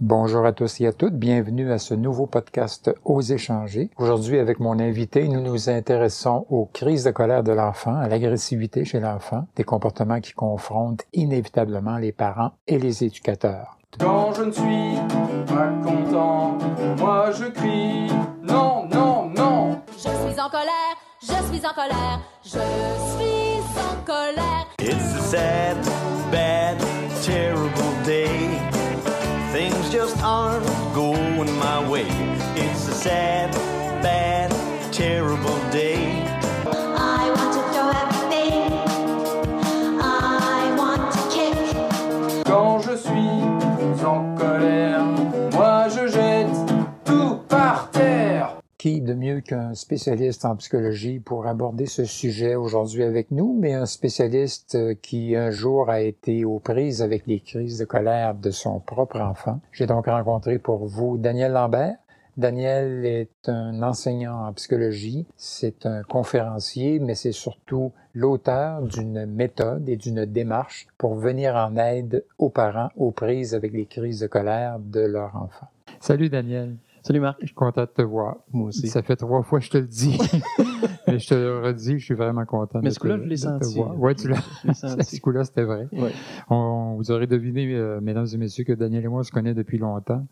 Bonjour à tous et à toutes, bienvenue à ce nouveau podcast Aux échanger. Aujourd'hui, avec mon invité, nous nous intéressons aux crises de colère de l'enfant, à l'agressivité chez l'enfant, des comportements qui confrontent inévitablement les parents et les éducateurs. Quand je ne suis pas content, moi je crie non, non, non. Je suis en colère, je suis en colère, je suis en colère. It's a sad, bad, terrible day. Things just aren't going my way. It's a sad, bad, terrible day. De mieux qu'un spécialiste en psychologie pour aborder ce sujet aujourd'hui avec nous, mais un spécialiste euh, qui un jour a été aux prises avec les crises de colère de son propre enfant. J'ai donc rencontré pour vous Daniel Lambert. Daniel est un enseignant en psychologie, c'est un conférencier, mais c'est surtout l'auteur d'une méthode et d'une démarche pour venir en aide aux parents aux prises avec les crises de colère de leur enfant. Salut Daniel. Salut Marc. Je suis content de te voir. Moi aussi. Ça fait trois fois que je te le dis. Mais je te le redis, je suis vraiment content Mais de ce coup-là, je l'ai senti. Ouais, tu l'as. Ce coup-là, c'était vrai. Ouais. On, vous aurez deviné, euh, mesdames et messieurs, que Daniel et moi on se connaît depuis longtemps.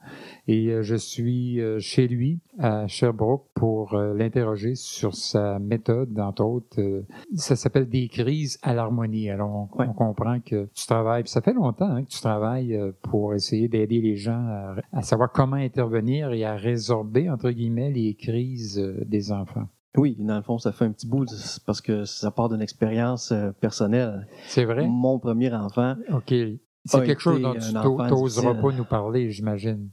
Et euh, je suis euh, chez lui, à Sherbrooke, pour l'interroger sur sa méthode, entre autres. ça s'appelle des crises à l'harmonie. Alors, on, Ouais. on comprend que tu travailles, puis ça fait longtemps hein, que tu travailles pour essayer d'aider les gens à, à savoir comment intervenir et à résorber, entre guillemets, les crises euh, des enfants. Oui, dans le fond, ça fait un petit bout parce que ça part d'une expérience euh, personnelle. C'est vrai? Mon premier enfant, OK. C'est quelque chose dont tu difficile. pas nous parler, j'imagine.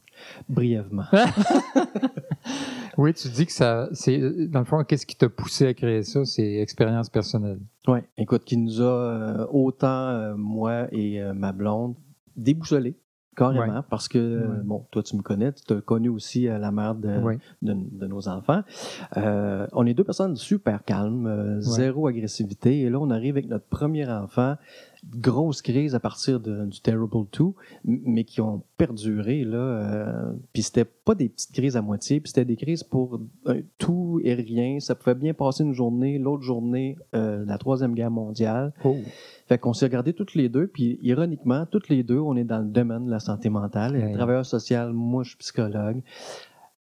brièvement. Oui, tu dis que ça, c'est dans le fond, qu'est-ce qui t'a poussé à créer ça, c'est expérience personnelle. Oui, écoute, qui nous a euh, autant, euh, moi et euh, ma blonde, déboussolés, carrément, Ouais. parce que, euh, Ouais. bon, toi, tu me connais, tu as connu aussi euh, la mère de, de nos enfants. Euh, on est deux personnes super calmes, euh, zéro agressivité. Et là, on arrive avec notre premier enfant, grosse crise à partir de- du Terrible 2, m- mais qui ont perduré. Là, euh, puis c'était pas des petites crises à moitié, puis c'était des crises pour euh, tout et rien. Ça pouvait bien passer une journée, l'autre journée, euh, la Troisième Guerre mondiale. Oh. Fait qu'on s'est regardés toutes les deux, puis ironiquement, toutes les deux, on est dans le domaine de la santé mentale. Ouais. travailleur social, moi, je suis psychologue.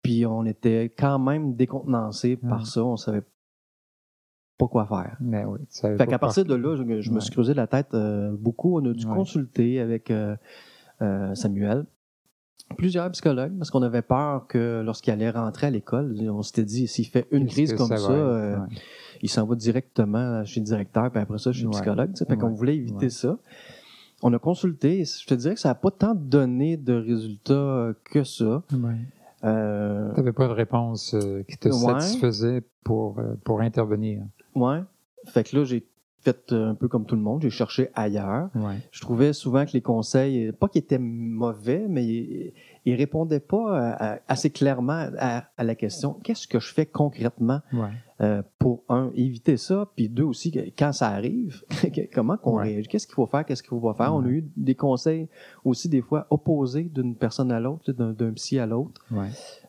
Puis on était quand même décontenancés par ça. On savait pas quoi faire. Mais oui. tu Fait pas qu'à partir de là, je, je me suis creusé la tête euh, beaucoup. On a dû Ouais. consulter avec euh, euh, Samuel plusieurs psychologues parce qu'on avait peur que lorsqu'il allait rentrer à l'école, on s'était dit s'il fait une crise comme ça Ouais. il s'en va directement chez le directeur, puis après ça, chez le psychologue. tu. Fait qu'on voulait éviter ça. On a consulté. et Je te dirais que ça n'a pas tant donné de résultats que ça. Euh, T'avais pas de réponse euh, qui te Ouais. satisfaisait pour, euh, pour intervenir. Ouais. Fait que là, j'ai fait euh, un peu comme tout le monde. J'ai cherché ailleurs. Ouais. Je trouvais souvent que les conseils, pas qu'ils étaient mauvais, mais ils, ils répondaient pas à- à- assez clairement à, à la question qu'est-ce que je fais concrètement Ouais. euh, pour un éviter ça, puis deux aussi quand ça arrive, comment qu'on Ouais. réagit, qu'est-ce qu'il faut faire, qu'est-ce qu'il faut pas faire? On a eu des conseils aussi des fois opposés d'une personne à l'autre, d'un, psy à l'autre.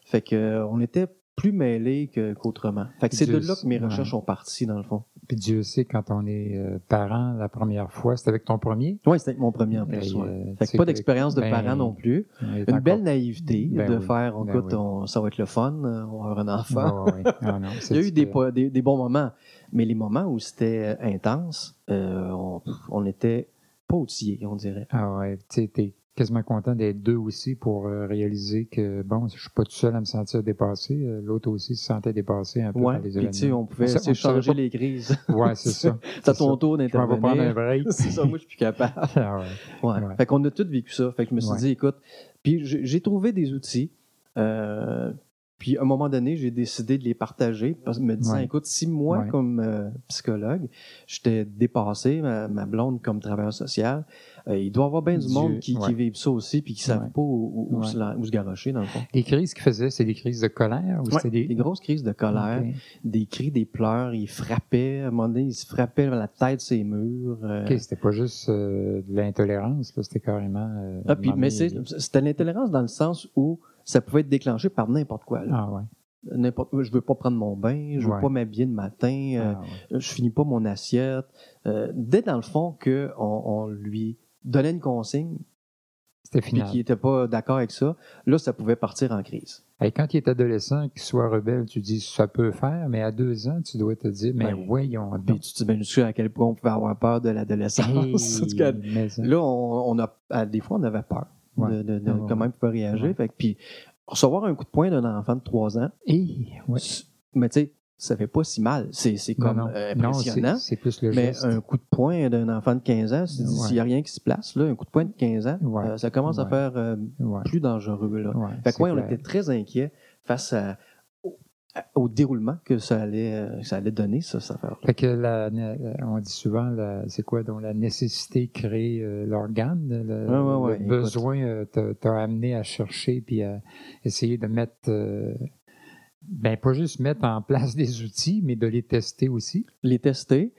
Fait que euh, on était plus mêlés que- qu'autrement. Fait que c'est de là que mes recherches ouais. sont parties dans le fond. Puis Dieu sait, quand on est euh, parent la première fois, c'est avec ton premier? Oui, c'était mon premier en plus. Ouais. euh, Fait que pas d'expérience de ben, parent non plus. on Une encore- belle naïveté Ben de oui, faire, ben écoute, oui. on- ça va être le fun, euh, on va avoir un enfant. Ah, non, Il y a eu des, bons moments, mais les moments où c'était intense, euh, on, on était pas outillés, on dirait. Ah ouais, tu sais, quasiment content d'être deux aussi pour euh, réaliser que, bon, je suis pas tout seul à me sentir dépassé. euh, L'autre aussi se sentait dépassé un peu Ouais, par les puis on pouvait s'échanger pas- les crises. Ouais, c'est ça. C'est à ton ça. tour Je m'en vais prendre un d'intervenir. break. C'est ça, moi, je suis plus capable. Ah ouais. Ouais. Ouais. Fait qu'on a tous vécu ça. Fait que je me suis dit, écoute, puis j'ai j'ai trouvé des outils. Euh, Puis à un moment donné, j'ai décidé de les partager, parce, me disant, Ouais. écoute, si moi, Ouais. comme euh, psychologue, j'étais dépassé, ma, ma blonde comme travailleur social, euh, il doit y avoir bien du monde qui, qui ouais. vivent ça aussi, puis qui savent Ouais. pas où, où- se, la- où se garrocher, dans le fond. Les crises qu'il faisait, c'est des crises de colère ou c'était des... des grosses crises de colère, des cris, des pleurs, il frappait, à un moment donné, il se frappait la tête sur les murs. euh, Ok, c'était pas juste euh, de l'intolérance, là, c'était carrément... ah, puis, mais c'est- c'était l'intolérance dans le sens où ça pouvait être déclenché par n'importe quoi. là. Ah ouais. N'importe, je veux pas prendre mon bain, je veux Ouais. pas m'habiller le matin, euh, Ah, ouais. je finis pas mon assiette. Euh, dès dans le fond que on, on lui donnait une consigne C'était puis final. qu'il était pas d'accord avec ça, là ça pouvait partir en crise. Hey, quand il est adolescent, qu'il soit rebelle, tu dis ça peut faire, mais à deux ans, tu dois te dire, mais Ouais. voyons Puis tu te dis bien sûr à quel point on pouvait avoir peur de l'adolescence. Hey, là on, on a à- des fois on avait peur Ouais. de, de- de Ouais, comment il pouvait réagir. Fait que, puis recevoir un coup de poing d'un enfant de 3 ans, s- mais tu sais, ça fait pas si mal. C'est, comme non. euh, Non, c'est- impressionnant. c'est plus le Mais geste. un coup de poing d'un enfant de 15 ans, c'est- Ouais. s'il n'y a rien qui se place, là, un coup de poing de 15 ans, Ouais. euh, ça commence à faire euh, plus dangereux. Là. Fait que on était très inquiets face à- au, à- au déroulement que ça allait, euh, ça allait donner, ça, cette affaire-là. Fait que la, la- on dit souvent, la- c'est quoi donc la nécessité crée euh, l'organe, le, Ouais, ouais, ouais, le besoin euh, t'a t'a amené à chercher puis à essayer de mettre, euh, ben pas juste mettre en place des outils, mais de les tester aussi, Les tester,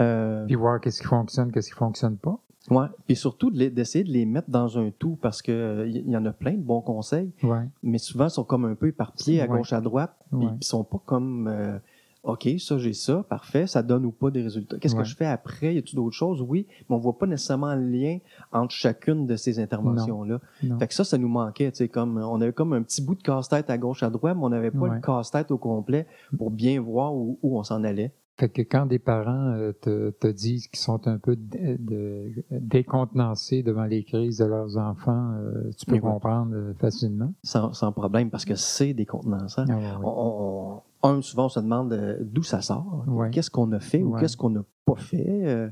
euh, puis voir qu'est-ce qui fonctionne, qu'est-ce qui fonctionne pas. Ouais, et surtout d'essayer de les mettre dans un tout parce que il y, y en a plein de bons conseils, Ouais, mais souvent ils sont comme un peu éparpillés à Ouais. gauche à droite, puis ils sont pas comme euh, OK, ça j'ai ça, parfait, ça donne ou pas des résultats. Qu'est-ce que je fais après? Y a-t-il d'autres choses? Oui, mais on voit pas nécessairement le lien entre chacune de ces interventions-là. Fait que ça, ça nous manquait, tu sais, comme, on avait comme un petit bout de casse-tête à gauche, à droite, mais on n'avait pas le casse-tête au complet pour bien voir où, où on s'en allait. Fait que quand des parents euh, te, te disent qu'ils sont un peu de, de- décontenancés devant les crises de leurs enfants, euh, tu peux comprendre euh, facilement. Sans, sans problème, parce que c'est des contenançants. Ah. On, on- un, souvent, on se demande d'où ça sort, Ouais. qu'est-ce qu'on a fait ou qu'est-ce qu'on n'a pas fait.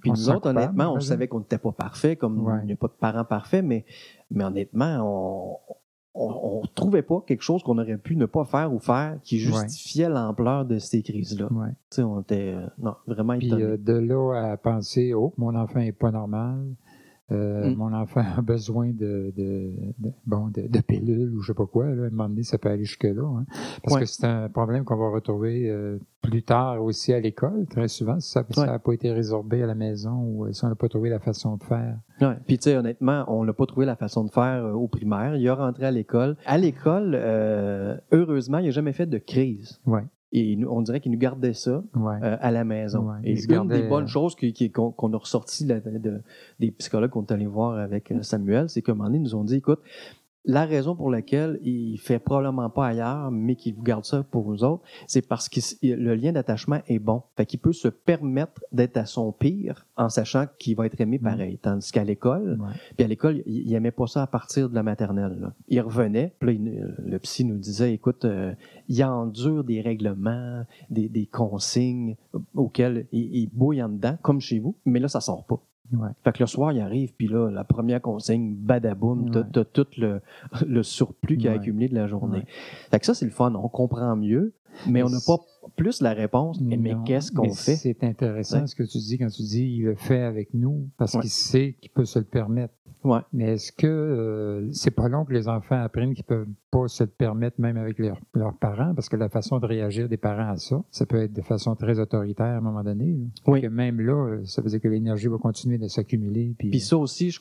Puis On nous autres, coupable, honnêtement, on savait qu'on n'était pas parfait, comme il n'y a pas de parents parfaits, mais, mais honnêtement, on ne trouvait pas quelque chose qu'on aurait pu ne pas faire ou faire qui justifiait l'ampleur de ces crises-là. Ouais. On était euh, non, vraiment Puis euh, de là à penser, oh, mon enfant est pas normal, euh, Mm. mon enfant a besoin de, de, de- bon, de, de pilules ou je sais pas quoi, là, à un moment donné, ça peut aller jusque-là. hein. Parce Ouais. que c'est un problème qu'on va retrouver euh, plus tard aussi à l'école, très souvent, si ça Ouais. n'a pas été résorbé à la maison ou euh, si on n'a pas trouvé la façon de faire. Ouais. Puis, tu sais, honnêtement, on n'a pas trouvé la façon de faire euh, au primaire. Il a rentré à l'école. À l'école, euh, heureusement, il n'a jamais fait de crise. Et on dirait qu'il nous gardait ça Ouais. euh, à la maison. Ouais, Et une gardait, des bonnes euh, choses qu'on a ressorti de, de- de- des psychologues qu'on est allé voir avec euh, Samuel, c'est qu'à un moment donné, ils nous ont dit, écoute, la raison pour laquelle il fait probablement pas ailleurs, mais qu'il vous garde ça pour vous autres, c'est parce que le lien d'attachement est bon. Fait qu'il peut se permettre d'être à son pire en sachant qu'il va être aimé pareil. Tandis qu'à l'école, Ouais. puis à l'école, il, il aimait pas ça à partir de la maternelle. là. Il revenait, puis là, il- le psy nous disait, écoute, euh, il endure des règlements, des, des consignes auxquelles il, il bouille en dedans, comme chez vous, mais là, ça sort pas. Ouais. Fait que le soir, il arrive, puis là, la première consigne, badaboum, t'as Ouais. t'as tout le, le surplus qu'il a accumulé de la journée. Fait que ça, c'est le fun. On comprend mieux, mais on n'a pas plus la réponse. Mais, qu'est-ce qu'on fait? C'est intéressant ce que tu dis quand tu dis il le fait avec nous parce qu'il sait qu'il peut se le permettre. Ouais. Mais est-ce que euh, c'est pas long que les enfants apprennent qu'ils peuvent pas se le permettre même avec leurs, leurs parents? Parce que la façon de réagir des parents à ça, ça peut être de façon très autoritaire à un moment donné. là. Oui. Que même là, euh, ça veut dire que l'énergie va continuer de s'accumuler. Puis, Puis ça aussi, je,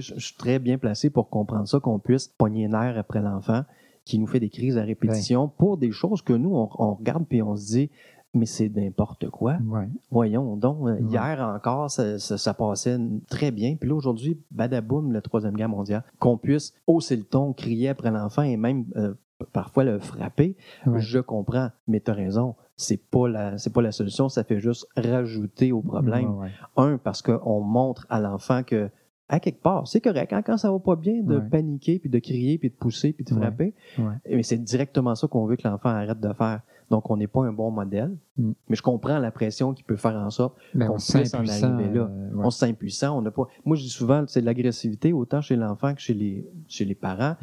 suis très bien placé pour comprendre ça, qu'on puisse pogner nerf après l'enfant qui nous fait des crises à répétition pour des choses que nous, on, on regarde puis on se dit, mais c'est n'importe quoi. ouais. Voyons donc, euh, Ouais. hier encore, ça, ça- ça passait très bien. Puis là, aujourd'hui, badaboum, la Troisième Guerre mondiale, qu'on puisse hausser le ton, crier après l'enfant et même euh, parfois le frapper, Ouais. je comprends, mais tu as raison. C'est pas la c'est pas la solution, ça fait juste rajouter au problème. Un, parce qu'on montre à l'enfant que, à quelque part, c'est correct. hein, quand ça va pas bien, de Ouais. paniquer, puis de crier, puis de pousser, puis de Ouais. frapper. Ouais. Mais c'est directement ça qu'on veut que l'enfant arrête de faire. Donc, on n'est pas un bon modèle. Mm. Mais je comprends la pression qu'il peut faire en sorte. Mais qu'on on se puisse en arriver là. euh, ouais. On se sent impuissant. On n'a pas. Moi, je dis souvent, c'est de l'agressivité, autant chez l'enfant que chez les, chez les parents.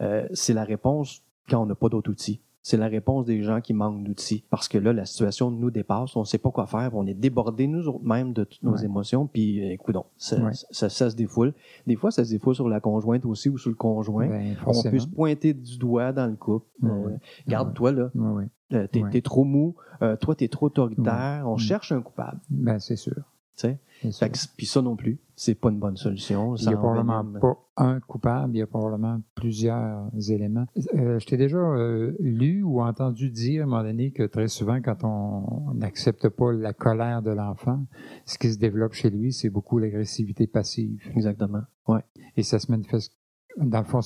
Euh, c'est la réponse quand on n'a pas d'autres outils. C'est la réponse des gens qui manquent d'outils. Parce que là, la situation nous dépasse, on ne sait pas quoi faire, on est débordés nous autres mêmes de toutes nos Ouais. émotions, puis écoute, ça, Ouais. ça, ça se défoule. Des fois, ça se défoule sur la conjointe aussi ou sur le conjoint. Ben, on peut se pointer du doigt dans le couple. Ouais. Euh, Garde-toi, là. Euh, t'es, trop mou, euh, toi, t'es trop autoritaire. On cherche un coupable. Ben, c'est sûr. Puis ça non plus, c'est pas une bonne solution. Il n'y a probablement envenime. pas un coupable, il y a probablement plusieurs éléments. Euh, je t'ai déjà euh, lu ou entendu dire à un moment donné que très souvent, quand on n'accepte pas la colère de l'enfant, ce qui se développe chez lui, c'est beaucoup l'agressivité passive. Exactement. Ouais. Et ça se manifeste. Dans le fond,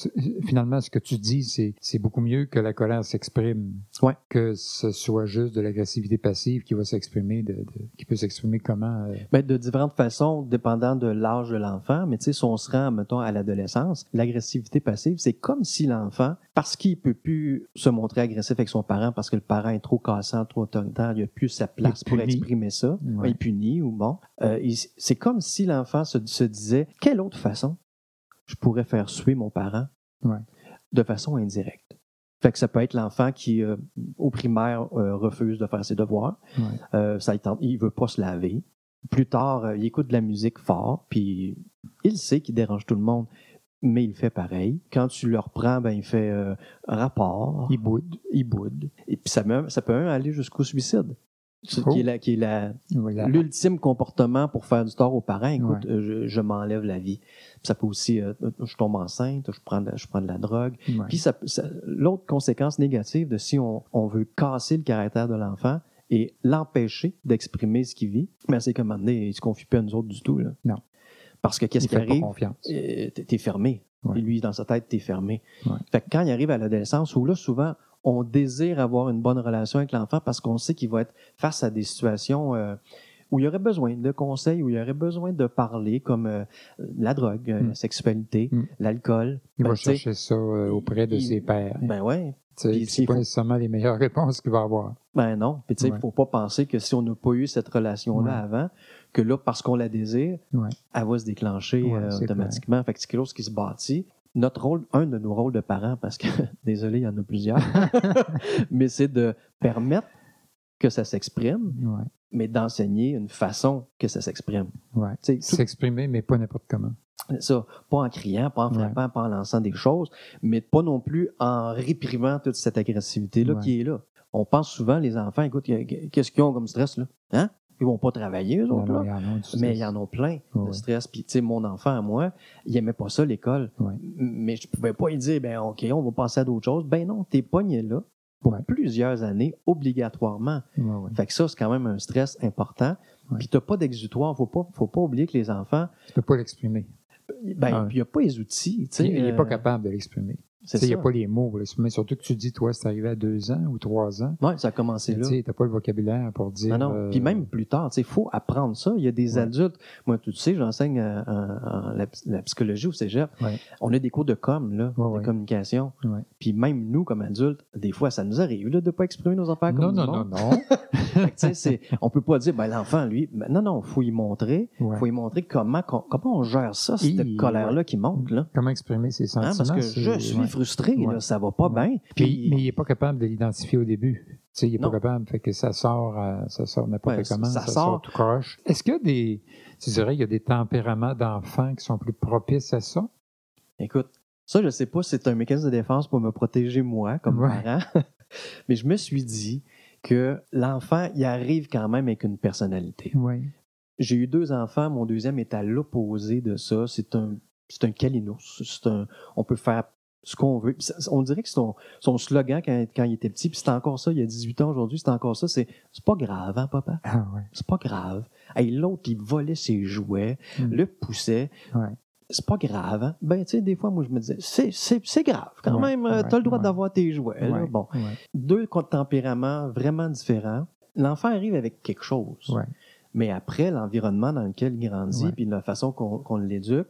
finalement, ce que tu dis, c'est, beaucoup mieux que la colère s'exprime. Ouais. Que ce soit juste de l'agressivité passive qui va s'exprimer, de, de- qui peut s'exprimer comment. euh, Ben, de différentes façons, dépendant de l'âge de l'enfant. Mais tu sais, si on se rend, mettons, à l'adolescence, l'agressivité passive, c'est comme si l'enfant, parce qu'il peut plus se montrer agressif avec son parent, parce que le parent est trop cassant, trop autoritaire, il a plus sa place pour exprimer ça, Ouais. il est puni ou bon. euh, c'est comme si l'enfant se, se disait, quelle autre façon je pourrais faire suer mon parent Ouais. de façon indirecte. Fait que ça peut être l'enfant qui, euh, au primaire, euh, refuse de faire ses devoirs. ouais. Euh, ça, il, il veut pas se laver. Plus tard, il écoute de la musique fort, puis il sait qu'il dérange tout le monde, mais il fait pareil. Quand tu le reprends, ben, il fait rapport, Il boude. il boude. Et puis ça, ça peut même aller jusqu'au suicide. Oh. qui est, la- qui est la- Voilà. l'ultime comportement pour faire du tort aux parents. Écoute, Ouais. euh, je, je m'enlève la vie. Puis ça peut aussi, euh, je tombe enceinte, je prends de, je prends de la drogue. Ouais. Puis ça, ça- l'autre conséquence négative de si on, on veut casser le caractère de l'enfant et l'empêcher d'exprimer ce qu'il vit, mais c'est comme un moment donné, il se confie plus à nous autres du tout. Là. Non. Parce que qu'est-ce Il qui arrive? Euh, t'es t'es fermé. Ouais. Et lui, dans sa tête, t'es fermé. Ouais. Fait que quand il arrive à l'adolescence, où là, souvent, on désire avoir une bonne relation avec l'enfant parce qu'on sait qu'il va être face à des situations euh, où il y aurait besoin de conseils, où il y aurait besoin de parler, comme euh, la drogue, euh, Mm. la sexualité, Mm. l'alcool. Il Ben, va chercher ça auprès de il- ses pairs. Ben ouais. C'est pas faut- nécessairement les meilleures réponses qu'il va avoir. Ben non. Puis tu sais, il Ouais. ne faut pas penser que si on n'a pas eu cette relation-là Ouais. avant, que là, parce qu'on la désire, Ouais. elle va se déclencher Ouais, euh, automatiquement. Fait que c'est quelque chose qui se bâtit. Notre rôle, un de nos rôles de parents, parce que, désolé, il y en a plusieurs, mais c'est de permettre que ça s'exprime, Ouais. mais d'enseigner une façon que ça s'exprime. Ouais. S'exprimer, mais pas n'importe comment. ça, pas en criant, pas en Ouais. frappant, pas en lançant des choses, mais pas non plus en réprimant toute cette agressivité-là qui est là. On pense souvent, les enfants, écoute, qu'est-ce qu'ils ont comme stress, là? Hein? Ils vont pas travailler, eux autres, là. il. Mais il y en a plein de stress. Puis, tu sais, mon enfant à moi, il aimait pas ça, l'école. Mais je pouvais pas lui dire, ben OK, on va passer à d'autres choses. Ben non, t'es pogné là pour plusieurs années, obligatoirement. Fait que ça, c'est quand même un stress important. Puis t'as pas d'exutoire. Faut pas, faut pas oublier que les enfants, Tu peux pas l'exprimer. ben, il y a pas les outils. tu sais, Il n'est pas euh, capable de l'exprimer. Tu Il n'y a pas les mots pour l'exprimer. Surtout que tu dis, toi, c'est arrivé à deux ans ou trois ans. Ouais, ça a commencé Tu là. sais, n'as pas le vocabulaire pour dire. Ah non. euh, Puis même plus tard, il faut apprendre ça. Il y a des Ouais. adultes. Moi, tu sais, j'enseigne euh, en- la, la psychologie au cégep. Ouais. On a des cours de com, là, Ouais, de communication. Puis même nous, comme adultes, des fois, ça nous arrive là, de ne pas exprimer nos affaires Non, comme non, non, non. Fait que, tu sais, c'est- on peut pas dire, ben, l'enfant, lui, ben, non, non, il faut y montrer. Il faut y montrer comment, comment on gère ça, cette colère-là qui monte. Là. Comment exprimer ses Hein, sentiments? parce que je suis. Frustré, Ouais. là, ça va pas Ouais. bien. Puis, mais il n'est pas capable de l'identifier au début. Tu sais, il n'est pas capable. Fait que ça sort, euh, ça sort n'importe Ouais, comment. ça Ça, sort. sort tout croche. Est-ce qu'il y a des, tu dirais, il y a des tempéraments d'enfants qui sont plus propices à ça? Écoute, ça, je sais pas si c'est un mécanisme de défense pour me protéger moi, comme Ouais. parent, mais je me suis dit que l'enfant, il arrive quand même avec une personnalité. J'ai eu deux enfants, mon deuxième est à l'opposé de ça. C'est un, c'est un calinos. C'est un, on peut faire ce qu'on veut. On dirait que son, son slogan quand, quand il était petit, puis c'est encore ça, il y a 18 ans aujourd'hui, c'est encore ça, c'est c'est pas grave, hein, papa? Ah ouais. C'est pas grave. Hey, L'autre, il volait ses jouets, Mm. le poussait. Ouais. C'est pas grave. Hein? Ben, tu sais, des fois, moi, je me disais, c'est, c'est, c'est grave. Quand Ouais, même, euh, ouais, t'as le droit d'avoir tes jouets. là. Bon, deux tempéraments vraiment différents. L'enfant arrive avec quelque chose. Mais après, l'environnement dans lequel il grandit, puis la façon qu'on, qu'on l'éduque,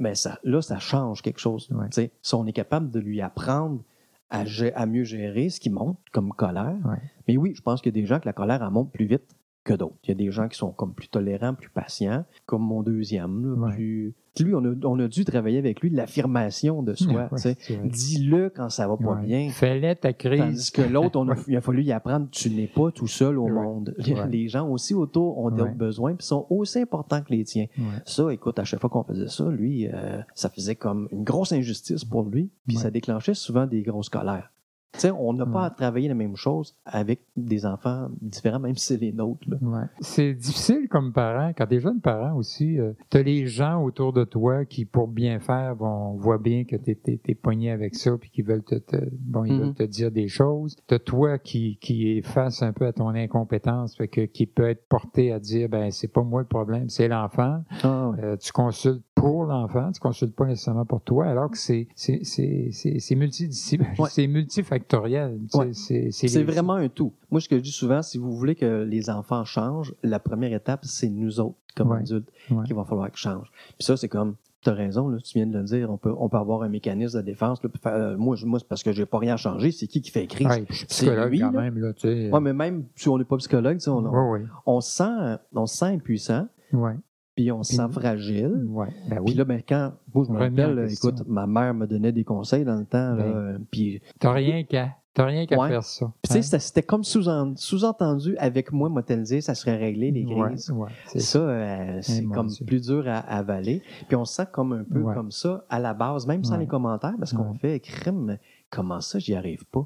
ben ça, là, ça change quelque chose. Ouais. Si on est capable de lui apprendre à, mieux gérer ce qui monte comme colère. Ouais. Mais oui, je pense qu'il y a des gens que la colère, elle monte plus vite. Que d'autres. Il y a des gens qui sont comme plus tolérants, plus patients, comme mon deuxième. là, Ouais. plus- Lui, on a, on a dû travailler avec lui l'affirmation de soi. Ouais. Dis-le quand ça va pas Ouais. bien. Fais-le ta crise. Tandis que l'autre, on a- il a fallu y apprendre, tu n'es pas tout seul au monde. Les, gens aussi autour ont d'autres besoins puis sont aussi importants que les tiens. Ça, écoute, à chaque fois qu'on faisait ça, lui, euh, ça faisait comme une grosse injustice pour lui, puis ça déclenchait souvent des grosses colères. Tu on n'a pas à travailler la même chose avec des enfants différents, même si c'est les nôtres. Ouais. C'est difficile comme parent, quand t'es jeune parent aussi, euh, t'as les gens autour de toi qui, pour bien faire, vont voient bien que t'es t'es, t'es pogné avec ça, puis qui veulent te, te- bon, ils veulent te dire des choses. T'as toi qui, qui est face un peu à ton incompétence, fait que, qui peut être porté à dire, ben c'est pas moi le problème, c'est l'enfant. Ah, ouais. Euh, tu consultes pour l'enfant, tu consultes pas nécessairement pour toi, alors que c'est c'est c'est multifactoriel. Ouais. Les- vraiment un tout. Moi, ce que je dis souvent, si vous voulez que les enfants changent, la première étape, c'est nous autres, comme Ouais. adultes, Ouais. qu'il va falloir qu'ils changent. Puis ça, c'est comme, tu as raison, là, tu viens de le dire, on peut, on peut avoir un mécanisme de défense. Là, euh, moi, c'est parce que j'ai pas rien changé, c'est qui qui fait crise? Ouais, je suis C'est psychologue lui, quand là. même là, tu sais. Ouais, mais même si on n'est pas psychologue, tu sais, on, on, Ouais, sent, on se sent impuissant, Ouais. Puis on se Puis- sent fragile. Ouais. Ben Puis oui. là, ben, quand, moi, je me rappelle, écoute, ma mère me donnait des conseils dans le temps, Ben. euh, puis T'as rien qu'à. T'as rien qu'à Ouais. faire ça. Puis, tu sais, Hein? c'était- comme sous-en- sous-entendu avec moi, dire, ça serait réglé, les crises. ouais, c'est Ça, euh, c'est mon comme Dieu. plus dur à, à avaler. Puis on se sent comme un peu Ouais. comme ça à la base, même sans Ouais. les commentaires, parce qu'on fait crime. Comment ça, j'y arrive pas?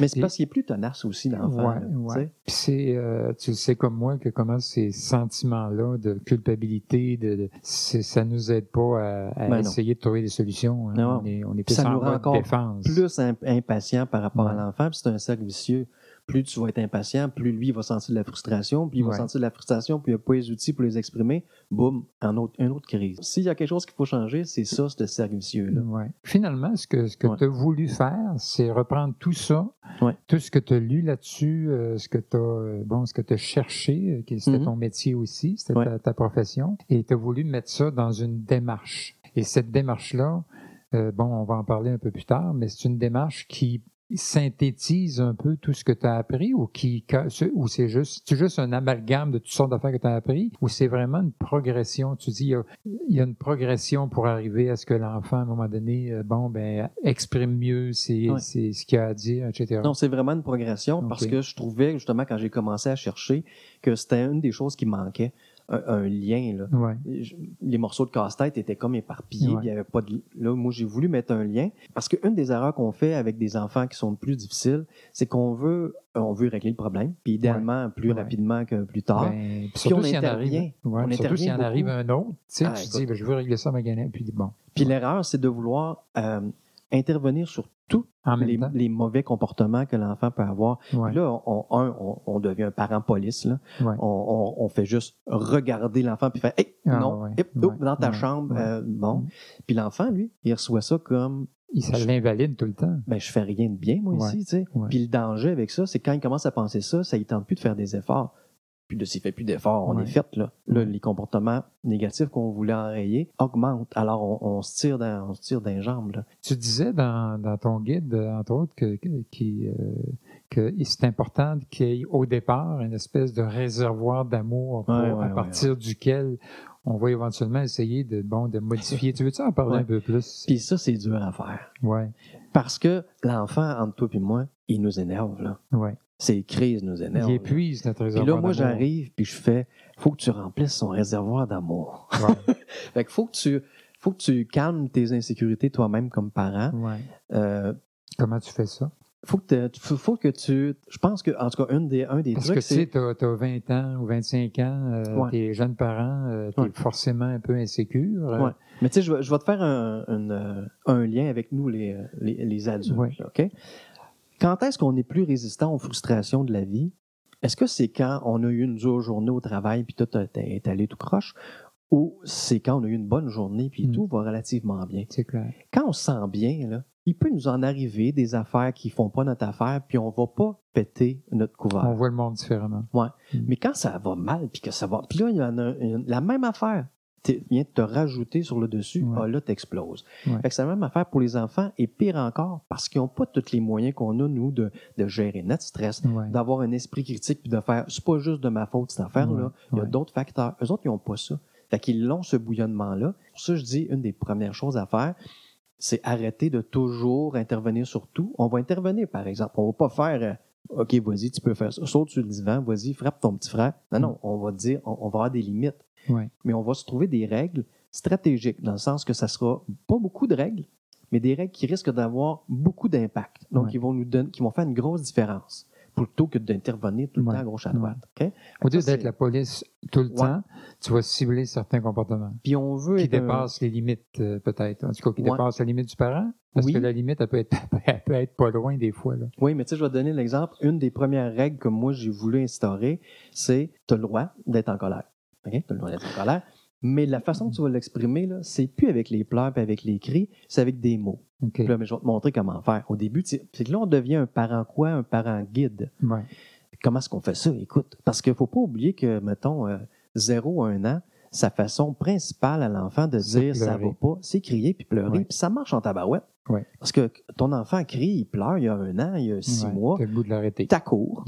Mais c'est parce qu'il est plus tenace aussi, l'enfant. Ouais, ouais. Puis c'est, euh, tu le sais comme moi que comment ces sentiments-là de culpabilité, de, de- ça nous aide pas à, à Ben essayer de trouver des solutions. hein. Non. On est, on est plus Ça en nous rend encore défense. Plus im- impatient par rapport à l'enfant, puis c'est un cercle vicieux. Plus tu vas être impatient, plus lui va sentir de la frustration, puis il va sentir de la frustration, puis il n'a pas les outils pour les exprimer. Boum, un autre, une autre crise. S'il y a quelque chose qu'il faut changer, c'est ça, ce cercle vicieux-là. Ouais. Finalement, ce que, ce que Ouais. tu as voulu faire, c'est reprendre tout ça, tout ce que tu as lu là-dessus, euh, ce que tu as bon, ce que tu cherché, euh, qui c'était Mhm. ton métier aussi, c'était ta, ta profession, et tu as voulu mettre ça dans une démarche. Et cette démarche-là, euh, bon, on va en parler un peu plus tard, mais c'est une démarche qui synthétise un peu tout ce que tu as appris ou qui ou c'est juste c'est juste un amalgame de toutes sortes d'affaires que tu as appris ou c'est vraiment une progression? Tu dis il y, a, il y a une progression pour arriver à ce que l'enfant à un moment donné euh, bon ben exprime mieux c'est Ouais. ce qu'il a à dire etc Non, c'est vraiment une progression parce que je trouvais, justement, quand j'ai commencé à chercher, que c'était une des choses qui manquait, un, un lien. Là. ouais Je- Les morceaux de casse-tête étaient comme éparpillés, Ouais. puis il y avait pas de. Là, moi, j'ai voulu mettre un lien parce qu'une des erreurs qu'on fait avec des enfants qui sont plus difficiles, c'est qu'on veut, on veut régler le problème, puis idéalement plus rapidement que plus tard. Ben, puis surtout on y en intervient. arrive On surtout s'il y en intervient arrive un autre tu sais Ah, tu dis ben, je veux régler ça ma puis bon Puis l'erreur, c'est de vouloir euh, intervenir sur en les, mauvais comportements que l'enfant peut avoir. ouais, là, on, un, on, on devient un parent police. Là. ouais. On, on- on fait juste regarder l'enfant puis faire Hey, Ah, non, ouais, hip, oh, dans ta chambre. euh, bon. Mm. Puis l'enfant, lui, il reçoit ça comme Il- ça l'invalide tout le temps ben, je fais rien de bien, moi, ici. tu sais. ouais. Puis le danger avec ça, c'est quand il commence à penser ça, ça ne tente plus de faire des efforts. Puis de s'il fait plus d'efforts, on Ouais. est fait. Là. Les comportements négatifs qu'on voulait enrayer augmentent. Alors, on, on se tire dans, on se tire les jambes. Là. Tu disais dans, dans ton guide, entre autres, que, que, qui, euh, que c'est important qu'il y ait au départ une espèce de réservoir d'amour pour- Ouais, ouais, à partir duquel on va éventuellement essayer de, bon, de modifier. tu veux-tu en parler un peu plus? Puis ça, c'est dur à faire. Ouais, Parce que l'enfant, entre toi et moi, il nous énerve. Là. ouais. Ces crises nous énervent. Il épuise notre Puis réservoir là, moi, j'arrive, puis je fais, faut que tu remplisses son réservoir d'amour. Ouais, fait que faut que tu, faut que tu calmes tes insécurités toi-même comme parent. ouais. Euh, Comment tu fais ça? faut que, faut, que tu, je pense que, en tout cas, une des, un des Parce que trucs, tu sais, tu as, 20 ans ou 25 ans, euh, Ouais. t'es jeune parent, tu es Ouais. forcément un peu insécure. euh, Ouais. mais tu sais, je, vais- je vais te faire un, euh, un lien avec nous, les, les, les adultes. OK? Quand est-ce qu'on est plus résistant aux frustrations de la vie? Est-ce que c'est quand on a eu une dure journée au travail puis tout est allé tout croche? Ou c'est quand on a eu une bonne journée puis Mm. tout va relativement bien? C'est clair. quand on se sent bien, là, il peut nous en arriver des affaires qui font pas notre affaire, puis on va pas péter notre couvert. On voit le monde différemment. Mais quand ça va mal, puis que ça va... Puis là, il y en a une- la même affaire. Vient te rajouter sur le dessus, Ouais. ah, là, t'exploses. Ouais. Fait que c'est la même affaire pour les enfants, et pire encore, parce qu'ils n'ont pas tous les moyens qu'on a, nous, de, de gérer notre stress, Ouais. d'avoir un esprit critique, puis de faire, c'est pas juste de ma faute, cette affaire-là. Il y a d'autres facteurs. Eux autres, ils n'ont pas ça. Fait qu'ils l'ont, ce bouillonnement-là. Pour ça, je dis, une des premières choses à faire, c'est arrêter de toujours intervenir sur tout. On va intervenir, par exemple. On va pas faire, euh, OK, vas-y, tu peux faire ça. Saute sur le divan, vas-y, frappe ton petit frère. Non, non, on va dire, on, on va avoir des limites. Ouais. Mais on va se trouver des règles stratégiques, dans le sens que ça sera pas beaucoup de règles, mais des règles qui risquent d'avoir beaucoup d'impact. Donc, Ouais. ils vont nous donner, qui vont faire une grosse différence, plutôt que d'intervenir tout le Ouais. temps à gauche à droite. Au lieu d'être la police tout le Ouais. temps, tu vas cibler certains comportements Puis on veut qui un- dépassent les limites, euh, peut-être. En tout cas, qui dépassent la limite du parent. Parce Oui. que la limite, elle peut, être, elle peut être pas loin des fois. Là. Oui, mais tu sais, je vais te donner l'exemple. Une des premières règles que moi, j'ai voulu instaurer, c'est tu as le droit d'être en colère. As le. Mais la façon que tu vas l'exprimer, là, c'est plus avec les pleurs et avec les cris, c'est avec des mots. Là, mais je vais te montrer comment faire. Au début, c'est que là, on devient un parent quoi? Un parent guide. Ouais. Comment est-ce qu'on fait ça? Écoute, parce qu'il ne faut pas oublier que, mettons, euh, 0 à 1 an, sa façon principale à l'enfant de dire ça va pas, c'est crier puis pleurer. Ouais. Puis ça marche en tabarouette. Ouais. Parce que ton enfant crie, il pleure il y a un an, il y a six Ouais. mois, T'as le goût de l'arrêter.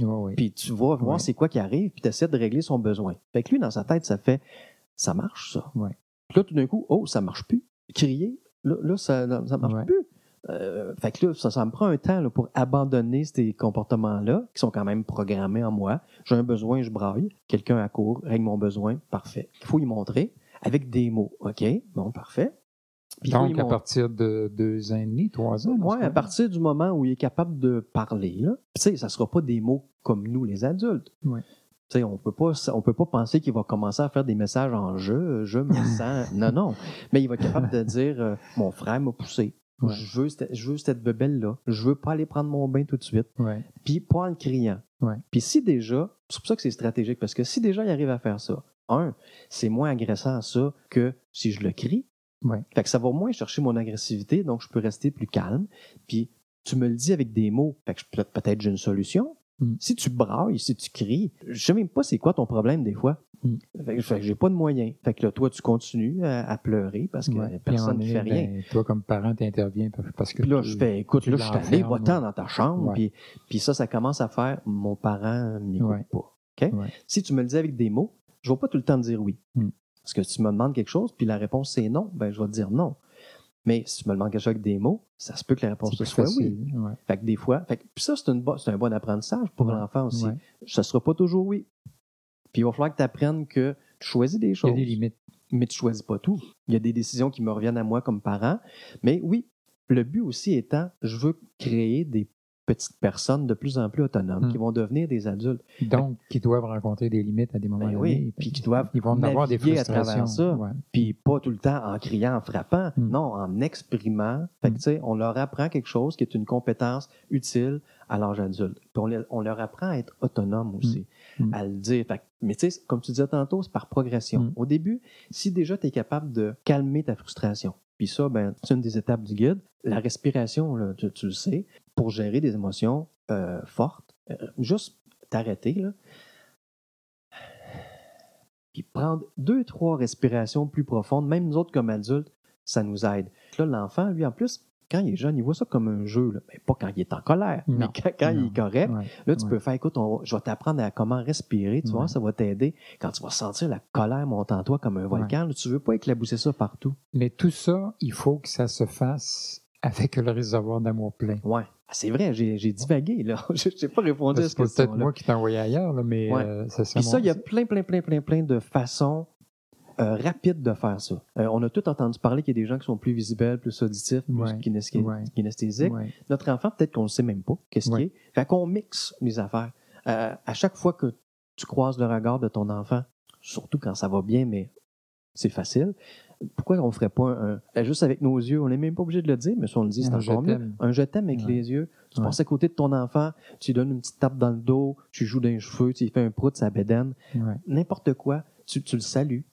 ouais. puis tu vas voir c'est quoi qui arrive, puis tu essaies de régler son besoin. Fait que lui, dans sa tête, ça fait ça marche, ça. Puis là, tout d'un coup, oh, ça marche plus. Crier, là, là ça, ça marche plus. Euh, fait que là, ça, ça me prend un temps là, pour abandonner ces comportements-là, qui sont quand même programmés en moi. J'ai un besoin, je braille. Quelqu'un à court règle mon besoin, parfait. Il faut y montrer avec des mots. OK, bon, parfait. Puis Donc, à montrer. partir de deux ans et demi, trois ans. Oui, à partir du moment où il est capable de parler, là, tu sais, ça ne sera pas des mots comme nous, les adultes. Ouais. Tu sais, on peut pas, on peut pas penser qu'il va commencer à faire des messages en je, je me sens. non, non. Mais il va être capable de dire euh, Mon frère m'a poussé. Ouais. Je, veux, cette- je veux cette bebelle-là. Je veux pas aller prendre mon bain tout de suite. Ouais. Puis pas en le criant. Ouais. Puis si déjà, c'est pour ça que c'est stratégique, parce que si déjà il arrive à faire ça, un, c'est moins agressant ça que si je le crie. Fait que ça va moins chercher mon agressivité, donc je peux rester plus calme. Puis tu me le dis avec des mots, fait que peut-être j'ai une solution. Mm. Si tu brailles, si tu cries, je sais même pas c'est quoi ton problème des fois. Mm. Fait j'ai pas de moyens. Fait que là, toi, tu continues à, à pleurer parce que Ouais. Personne ne fait rien. ben, toi, comme parent, tu interviens parce que. Puis là, je fais, écoute, là, je suis allé, va-t'en dans ta chambre. Puis, puis ça, ça commence à faire, mon parent m'écoute Ouais. pas. Ouais. Si tu me le dis avec des mots, je ne vais pas tout le temps te dire oui. Mm. Parce que si tu me demandes quelque chose, puis la réponse c'est non, ben je vais te dire non. Mais si tu me quelque chose avec des mots, ça se peut que la réponse soit oui. Ouais. Fait que des fois, fait que- puis ça, c'est, une c'est un bon apprentissage pour Ouais. l'enfant aussi. Ouais. Ça ne sera pas toujours oui. Puis il va falloir que tu apprennes que tu choisis des Il y choses a des limites. mais tu choisis pas tout. Il y a des décisions qui me reviennent à moi comme parent. Mais oui, le but aussi étant, je veux créer des petites personnes de plus en plus autonomes qui vont devenir des adultes. Donc, qui doivent rencontrer des limites à des moments Ben donnés. oui, puis qui doivent Ils vont en avoir des naviguer à travers frustrations. ça. Ouais. Puis pas tout le temps en criant, en frappant, Mm. non, en exprimant. Fait que, Mm. tu sais, on leur apprend quelque chose qui est une compétence utile à l'âge adulte. Puis on, on leur apprend à être autonome aussi, Mm. à le dire. Fait que- mais tu sais, comme tu disais tantôt, c'est par progression. Au début, si déjà tu es capable de calmer ta frustration, puis ça, ben, c'est une des étapes du guide. La respiration, là, tu, tu le sais, pour gérer des émotions euh, fortes, euh, juste t'arrêter, là, puis prendre deux, trois respirations plus profondes, même nous autres comme adultes, ça nous aide. Là, l'enfant, lui, en plus, quand il est jeune, il voit ça comme un jeu, là. mais pas quand il est en colère, mais quand, quand il est correct. Ouais. Là, tu Ouais. peux faire, écoute, on je vais t'apprendre à comment respirer, tu vois, ça va t'aider. Quand tu vas sentir la colère monter en toi comme un volcan, là, tu veux pas éclabousser ça partout. Mais tout ça, il faut que ça se fasse avec le réservoir d'amour plein. Ouais. C'est vrai, j'ai divagué, là. Je n'ai pas répondu à C'est cette peut-être question-là. moi qui t'ai envoyé ailleurs, là, mais Ouais. euh, ça Puis ça, il y a plein, plein, plein, plein, plein de façons euh, rapides de faire ça. Euh, on a tout entendu parler qu'il y a des gens qui sont plus visuels, plus auditifs, plus Ouais. kinesthésiques. Ouais. Notre enfant, peut-être qu'on ne sait même pas qu'est-ce qu'il est. Fait qu'on mixe les affaires. Euh, à chaque fois que tu croises le regard de ton enfant, surtout quand ça va bien, mais c'est facile, pourquoi on ne ferait pas un, un- juste avec nos yeux, on n'est même pas obligé de le dire, mais si on le dit, c'est Un encore mieux. Un je t'aime avec Ouais. les yeux. Tu Ouais. passes à côté de ton enfant, tu lui donnes une petite tape dans le dos, tu joues dans les cheveux, tu lui fais un prout, sa bédaine, Ouais. n'importe quoi, tu, tu le salues,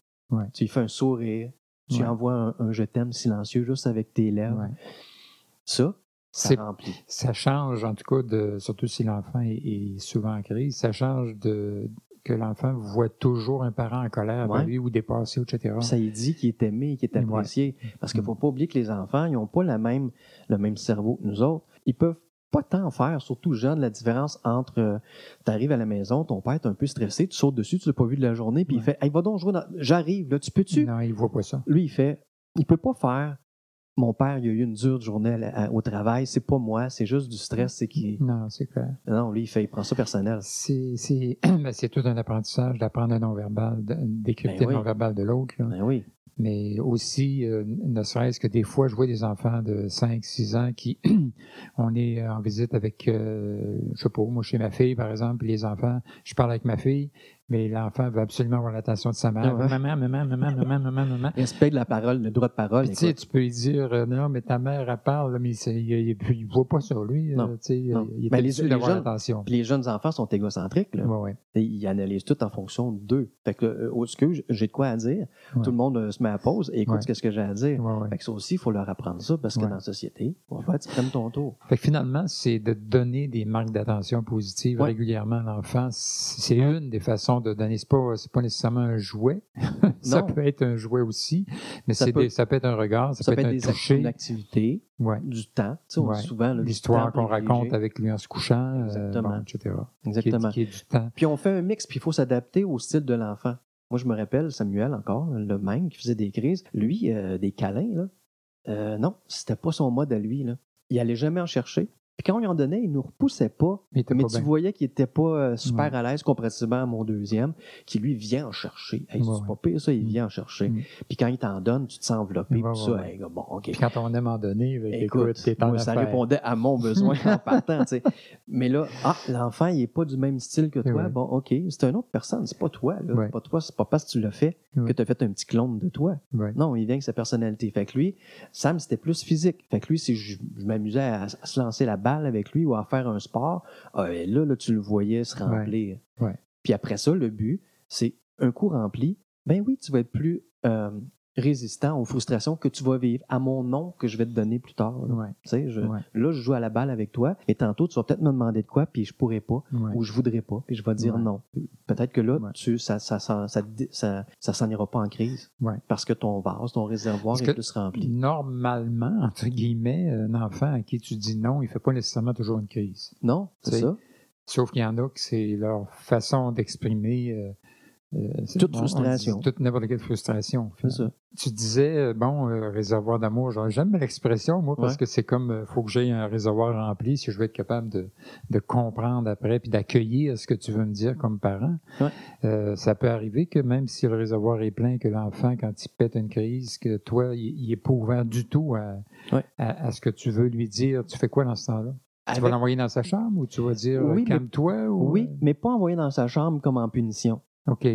tu lui fais un sourire, tu envoies un, un je t'aime silencieux juste avec tes lèvres. Ça, ça C'est- remplit. Ça change, en tout cas, de, surtout si l'enfant est, est souvent en crise, ça change de, que l'enfant voit toujours un parent en colère Ouais. lui ou dépassé, etc. Ça y dit qu'il est aimé, qu'il est Ouais. apprécié. Parce qu'il ne Mm. faut pas oublier que les enfants, ils n'ont pas la même, le même cerveau que nous autres. Ils peuvent pas tant faire, surtout jeunes, la différence entre tu arrives à la maison, ton père est un peu stressé, tu sautes dessus, tu l'as pas vu de la journée, puis il fait Hey, va donc jouer dans... J'arrive, là, tu peux-tu? Non, il voit pas ça. Lui, il fait Il peut pas faire Mon père, il a eu une dure journée à la- à- au travail, c'est pas moi, c'est juste du stress, c'est qu'il. Non, c'est clair. Non, lui, il fait, il prend ça personnel. C'est ben, c'est tout un apprentissage d'apprendre un non-verbal, décrypter Ben oui. le non-verbal de l'autre. Ben oui. Mais aussi, euh, ne serait-ce que des fois, je vois des enfants de 5, 6 ans qui, on est en visite avec, euh, je sais pas, moi chez ma fille, par exemple, puis les enfants, je parle avec ma fille, mais l'enfant veut absolument avoir l'attention de sa mère. Ah ouais. Maman, maman, maman, maman, maman, maman. Respect de la parole, le droit de parole. Tu sais, tu peux lui dire, euh, non, mais ta mère, elle parle, mais il, il voit pas ça, lui. Non, euh, sais, non. Il est Ben, les- jeunes- l'attention. Puis les jeunes enfants sont égocentriques. Là. Ouais, ouais. Et Ils analysent tout en fonction d'eux. Fait que, euh, oh, excuse, j'ai de quoi à dire. Ouais. Tout le monde euh, se met à pause et écoute Ouais. ce que j'ai à dire. Ouais, ouais. Fait que ça aussi, il faut leur apprendre ça parce que Ouais. dans la société, on va tu prennes ton tour. Fait que finalement, c'est de donner des marques d'attention positives Ouais. régulièrement à l'enfant. C'est une des façons de donner. C'est pas, c'est pas nécessairement un jouet. ça peut être un jouet aussi, mais Ça peut- des- ça peut être un regard, ça, Ça peut être un des toucher. une activité, Ouais. du temps. Tu sais, on Ouais. dit souvent L'histoire qu'on raconte avec lui en se couchant, euh, bon, etc. Qui est, Exactement. qui est du temps. Puis on fait un mix, puis il faut s'adapter au style de l'enfant. Moi, je me rappelle Samuel encore, le même qui faisait des crises. Lui, euh, des câlins, là, euh, non, c'était pas son mode à lui. Là. Il allait jamais en chercher. Puis quand on lui en donnait, il nous repoussait pas. Mais, pas tu bien. voyais qu'il était pas euh, super Ouais. à l'aise comparativement à mon deuxième, qui lui vient en chercher. Hey, Ouais, c'est ouais. pas pire ça, il vient en chercher. Mm. Puis quand il t'en donne, tu te sens enveloppé. Puis ça, hey, bon, OK. Puis quand on aime en donner, Écoute, moi, ça répondait à mon besoin en partant. Mais là, ah, l'enfant, il n'est pas du même style que toi. Bon, OK, c'est une autre personne. C'est pas toi. Là. Pas toi. C'est pas parce que tu l'as fait que tu as fait un petit clone de toi. Non, il vient avec sa personnalité. Fait que lui, Sam, c'était plus physique. Fait que lui, si je, je m'amusais à, à se lancer la balle avec lui ou à faire un sport, ah, ben là, là, tu le voyais se remplir. Ouais. Puis après ça, le but, c'est un coup rempli. Ben oui, tu vas être plus euh, résistant aux frustrations que tu vas vivre à mon nom que je vais te donner plus tard. là. Ouais. Je- Ouais. Là, je joue à la balle avec toi, et tantôt, tu vas peut-être me demander de quoi, puis je pourrais pas, Ouais. ou je voudrais pas, puis je vais dire non. Peut-être que là, tu, ça ça, ça, ça, ça, ça s'en ira pas en crise, parce que ton vase, ton réservoir est plus rempli. Normalement, entre guillemets, un enfant à qui tu dis non, il fait pas nécessairement toujours une crise. Non, c'est Tu sais, ça. Sauf qu'il y en a que c'est leur façon d'exprimer. euh, Toute on dit frustration. Toute n'importe quelle frustration. Ça. Tu disais, euh, bon, euh, réservoir d'amour, j'aime l'expression, moi, parce Ouais. que c'est comme, euh, faut que j'aie un réservoir rempli si je veux être capable de, de comprendre après, puis d'accueillir ce que tu veux me dire comme parent. Ouais. Euh, ça peut arriver que même si le réservoir est plein, que l'enfant, quand il pète une crise, que toi, il, il est pas ouvert du tout à, Ouais. à, à ce que tu veux lui dire, tu fais quoi dans ce temps-là? Tu vas l'envoyer dans sa chambre ou tu vas dire, Oui, euh, calme-toi? Ou... Oui, mais pas envoyer dans sa chambre comme en punition. OK.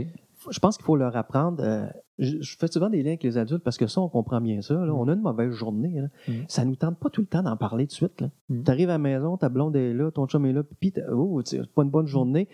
Je pense qu'il faut leur apprendre. euh, je, je fais souvent des liens avec les adultes parce que ça, on comprend bien ça. là. Mm. On a une mauvaise journée. là. Mm. Ça nous tente pas tout le temps d'en parler tout de suite. Mm. Tu arrives à la maison, ta blonde est là, ton chum est là, puis oh, c'est pas une bonne journée.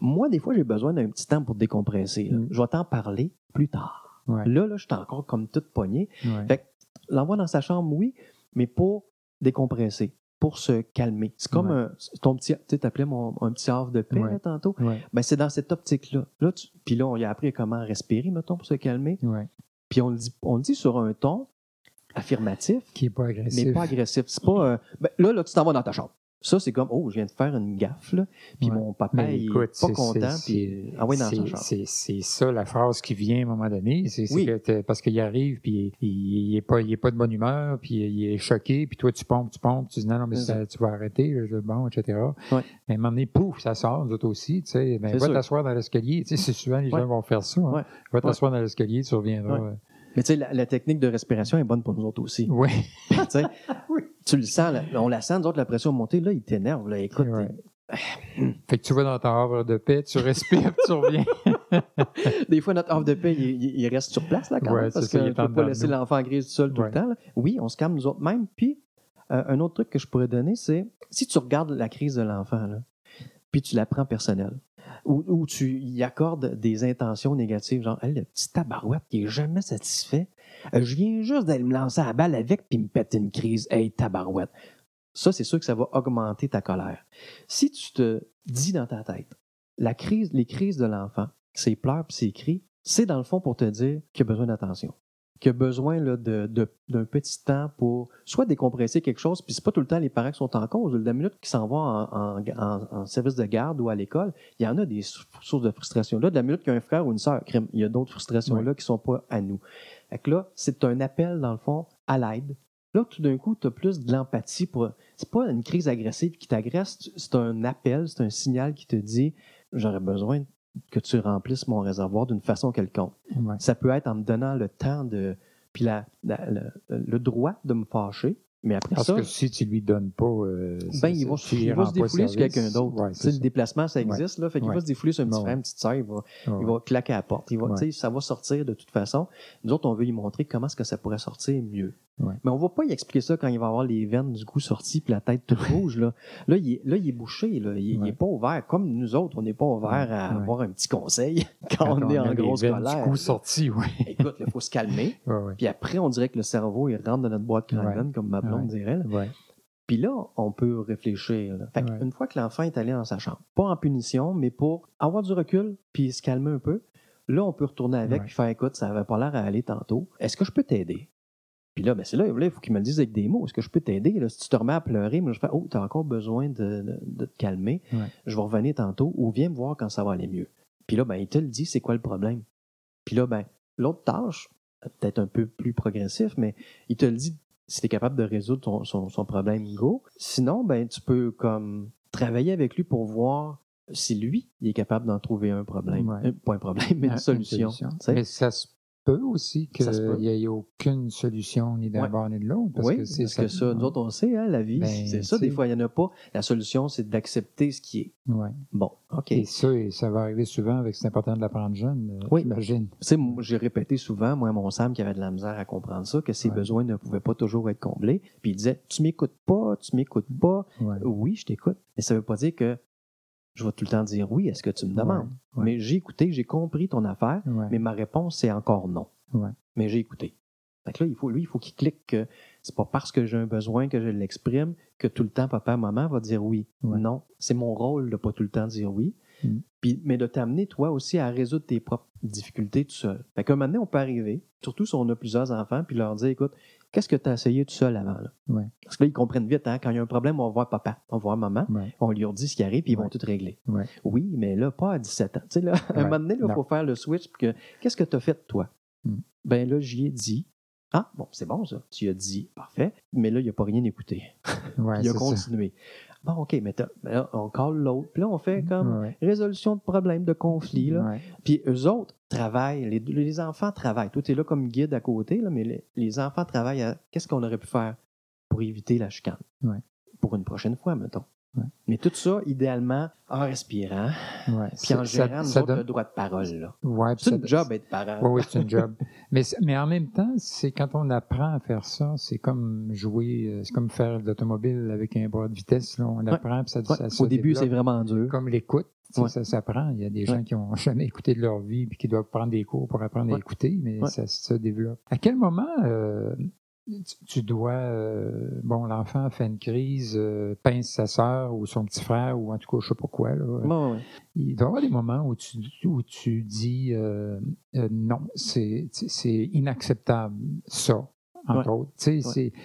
Moi, des fois, j'ai besoin d'un petit temps pour décompresser. Mm. Je vais t'en parler plus tard. Ouais. Là, là, je suis encore comme toute poignée. Ouais. Fait que l'envoi dans sa chambre, oui, mais pour décompresser, pour se calmer. C'est comme Ouais. un, ton petit, tu t'appelais mon, un petit havre de paix Ouais. là, tantôt. Ouais. Ben, c'est dans cette optique-là. Là, puis là, on a appris comment respirer, mettons, pour se calmer. Puis on le dit, on le dit sur un ton affirmatif, Qui est pas agressif. mais pas agressif. C'est pas, euh, ben, là, là, tu t'en vas dans ta chambre. Ça, c'est comme, oh, je viens de faire une gaffe, là. Puis Ouais. mon papa, Mais il écoute, est pas content, c'est- puis ah ouais, C'est- chambre. C'est c'est ça la phrase qui vient à un moment donné. C'est Oui. que parce qu'il arrive, puis il, il est pas, il est pas de bonne humeur, puis il est choqué, puis toi tu pompes, tu pompes, tu dis non, non, mais ça, tu vas arrêter, je- bon, etc. Ouais. Mais à un moment donné, pouf, ça sort, nous autres aussi, tu sais, ben, va t'asseoir dans l'escalier, tu sais, c'est souvent les gens vont faire ça. hein. Va t'asseoir dans l'escalier, tu reviendras. Euh. Mais tu sais, la, la technique de respiration est bonne pour nous autres aussi. Ouais. Tu sais, Tu le sens, là, on la sent, nous autres, la pression montée, là, il t'énerve, là. Écoute. Fait que tu vas dans ton havre de paix, tu respires, puis tu reviens. Des fois, notre offre de paix, il, reste sur place, là, quand Ouais, même, parce qu'on ne peut pas laisser l'enfant grise tout seul tout Ouais. le temps. là. Oui, on se calme nous autres mêmes. Puis, euh, un autre truc que je pourrais donner, c'est si tu regardes la crise de l'enfant, puis tu la prends personnelle, ou tu y accordes des intentions négatives, genre, Hey, le petit tabarouette qui est jamais satisfait, euh, je viens juste d'aller me lancer à la balle avec, puis me péter une crise. Hey, tabarouette. Ça, c'est sûr que ça va augmenter ta colère. Si tu te dis dans ta tête, la crise, les crises de l'enfant, ses pleurs puis ses cris, c'est dans le fond pour te dire qu'il a besoin d'attention. Qu'il a besoin là, de, d'un petit temps pour soit décompresser quelque chose, puis c'est pas tout le temps les parents qui sont en cause. La minute qu'ils s'en vont en, en- en- en service de garde ou à l'école, il y en a des sou- sources de frustration là. De la minute qu'il y a un frère ou une sœur, crime, il y a d'autres frustrations là qui sont pas à nous. Fait que là, c'est un appel, dans le fond, à l'aide. Là, tout d'un coup, tu as plus de l'empathie pour. C'est pas une crise agressive qui t'agresse, c'est un appel, c'est un signal qui te dit j'aurais besoin que tu remplisses mon réservoir d'une façon quelconque. Ouais. Ça peut être en me donnant le temps de. Puis la, la- le, le droit de me fâcher. Mais après Parce ça, que si tu lui donnes pas. euh, ben, il va, il il va se défouler sur quelqu'un d'autre. Ouais, le déplacement, ça existe, là. Fait qu'il Ouais. va se défouler sur un petit frère, une petite sœur, il va, Ouais. il va claquer à la porte. Il va, Ça va sortir de toute façon. Nous autres, on veut lui montrer comment est-ce que ça pourrait sortir mieux. Ouais. Mais on va pas y expliquer ça quand il va avoir les veines du coup sorties puis la tête toute rouge. Là, là, il, est, là, il est bouché. Là. Il, il Ouais. est pas ouvert. Comme nous autres, on n'est pas ouvert à Ouais. avoir un petit conseil quand, Quand on est en les grosse veines colère. Du coup sorti, oui. Écoute, il faut se calmer. Puis après, on dirait que le cerveau, il rentre dans notre boîte crânienne, comme ma blonde dirait. là. Puis là, on peut réfléchir. là. Fait Ouais. Une fois que l'enfant est allé dans sa chambre, pas en punition, mais pour avoir du recul puis se calmer un peu, là, on peut retourner avec Ouais. puis faire écoute, ça avait pas l'air à aller tantôt. Est-ce que je peux t'aider? Puis là, ben c'est là, là, il faut qu'il me le dise avec des mots. Est-ce que je peux t'aider? Là, Si tu te remets à pleurer, moi, je fais Oh, tu as encore besoin de, de- de te calmer. Ouais. Je vais revenir tantôt ou viens me voir quand ça va aller mieux. Puis là, ben, il te le dit, c'est quoi le problème? Puis là, ben, l'autre tâche, peut-être un peu plus progressif, mais il te le dit si tu es capable de résoudre ton- son, son problème, go. Sinon, ben, tu peux comme travailler avec lui pour voir si lui, il est capable d'en trouver un problème. Ouais. Euh, pas un problème, mais une solution. tu sais. Mais ça se peut aussi qu'il n'y ait aucune solution ni d'un Ouais. bord ni de l'autre. Oui, que c'est parce que ça, nous autres, on sait, hein, la vie, Ben, c'est ça, des fois, il n'y en a pas. La solution, c'est d'accepter ce qui est. Ouais. Bon, OK. Et ça, et ça va arriver souvent avec c'est important de l'apprendre jeune, euh, Oui. j'imagine. J'ai répété souvent, moi, à mon Sam, qui avait de la misère à comprendre ça, que ses Ouais. besoins ne pouvaient pas toujours être comblés. Puis il disait, tu m'écoutes pas, tu m'écoutes pas. Oui, je t'écoute. Mais ça veut pas dire que je vais tout le temps dire oui à ce que tu me demandes. Ouais. Mais j'ai écouté, j'ai compris ton affaire, Ouais. mais ma réponse, c'est encore non. Mais j'ai écouté. Fait que là, il faut, lui, il faut qu'il clique que c'est pas parce que j'ai un besoin que je l'exprime que tout le temps papa, maman va dire oui. Non, c'est mon rôle de pas tout le temps dire oui. Mm. Puis, mais de t'amener, toi aussi, à résoudre tes propres difficultés tout seul. Fait qu'à un moment donné, on peut arriver, surtout si on a plusieurs enfants, puis leur dire, écoute, qu'est-ce que tu as essayé tout seul avant? Là? Ouais. Parce que là, ils comprennent vite, hein, quand il y a un problème, on va voir papa, on va voir maman, Ouais. on lui redit ce qui arrive, puis ils vont tout régler. Oui, mais là, pas à 17 ans. Tu sais, là, à un moment donné, il faut faire le switch, puis que, qu'est-ce que tu as fait, toi? Mm. Ben là, j'y ai dit. Ah, bon, c'est bon, ça. Tu as dit, parfait. Mais là, il n'a pas rien écouté. Ouais, il a ça. Bon, OK, mais là, on colle l'autre. Puis là, on fait comme Ouais. résolution de problèmes, de conflits. Là. Ouais. Puis eux autres travaillent, les, les enfants travaillent. Toi, tu es là comme guide à côté, là, mais les, les enfants travaillent à qu'est-ce qu'on aurait pu faire pour éviter la chicane? Ouais. Pour une prochaine fois, mettons. Ouais. Mais tout ça, idéalement, en respirant, Ouais. puis en gérant, ça donne- le droit de parole. Ouais, C'est une job être parent. Oui, c'est une job. mais, en même temps, c'est quand on apprend à faire ça, c'est comme jouer, euh, c'est comme faire de l'automobile avec un bras de vitesse. Là. On apprend, puis ça, ça Au début, c'est vraiment dur. Comme l'écoute, ça s'apprend. Il y a des gens qui n'ont jamais écouté de leur vie puis qui doivent prendre des cours pour apprendre à écouter, mais ça se développe. À quel moment euh, tu, dois, euh, bon, l'enfant fait une crise, euh, pince sa sœur ou son petit frère ou en tout cas, je sais pas quoi. Là. Ouais. Il doit y avoir des moments où tu, où tu dis euh, euh, non, c'est c'est inacceptable, ça, entre autres. Ouais.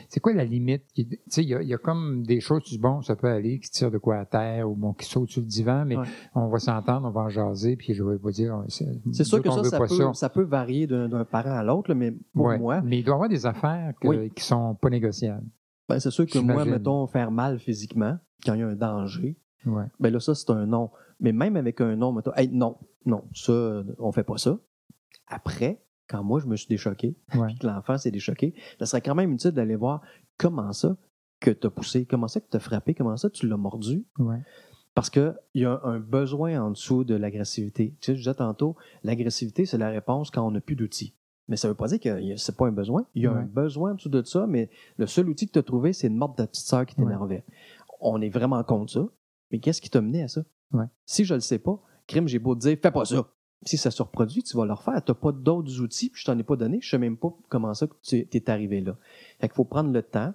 c'est- quoi la limite? il y, a- il y a comme des choses, tu dis, bon, ça peut aller, qui tire de quoi à terre ou bon, qui saute sur le divan, mais Ouais. on va s'entendre, on va en jaser, puis je vais pas dire. C'est sûr que ça, ça peut, ça. peut varier d'un parent à l'autre, mais pour moi, Mais il doit y avoir des affaires que- Oui. qui sont pas négociables. ben, c'est sûr que moi, mettons, faire mal physiquement, quand il y a un danger, ben là, ça, c'est un non. Mais même avec un non, mettons, hey, non, non, ça, on fait pas ça. Après, quand moi, je me suis déchoqué, Ouais. puis que l'enfant s'est déchoqué, ça serait quand même utile d'aller voir comment ça que tu as poussé, comment ça que tu as frappé, comment ça tu l'as mordu. Ouais. Parce qu'il y a un besoin en dessous de l'agressivité. Tu sais, je disais tantôt, l'agressivité, c'est la réponse quand on n'a plus d'outils. Mais ça ne veut pas dire que c'est pas un besoin. Il y a Ouais. un besoin en dessous de ça, mais le seul outil que tu as trouvé, c'est de mordre ta petite sœur qui t'énervait. On est vraiment contre ça. Mais qu'est-ce qui t'a mené à ça? Si je le sais pas, crime, j'ai beau te dire, fais pas ça. Si ça se reproduit, tu vas le refaire. Tu n'as pas d'autres outils, puis je t'en ai pas donné. Je sais même pas comment ça que tu es arrivé là. Fait qu'il faut prendre le temps.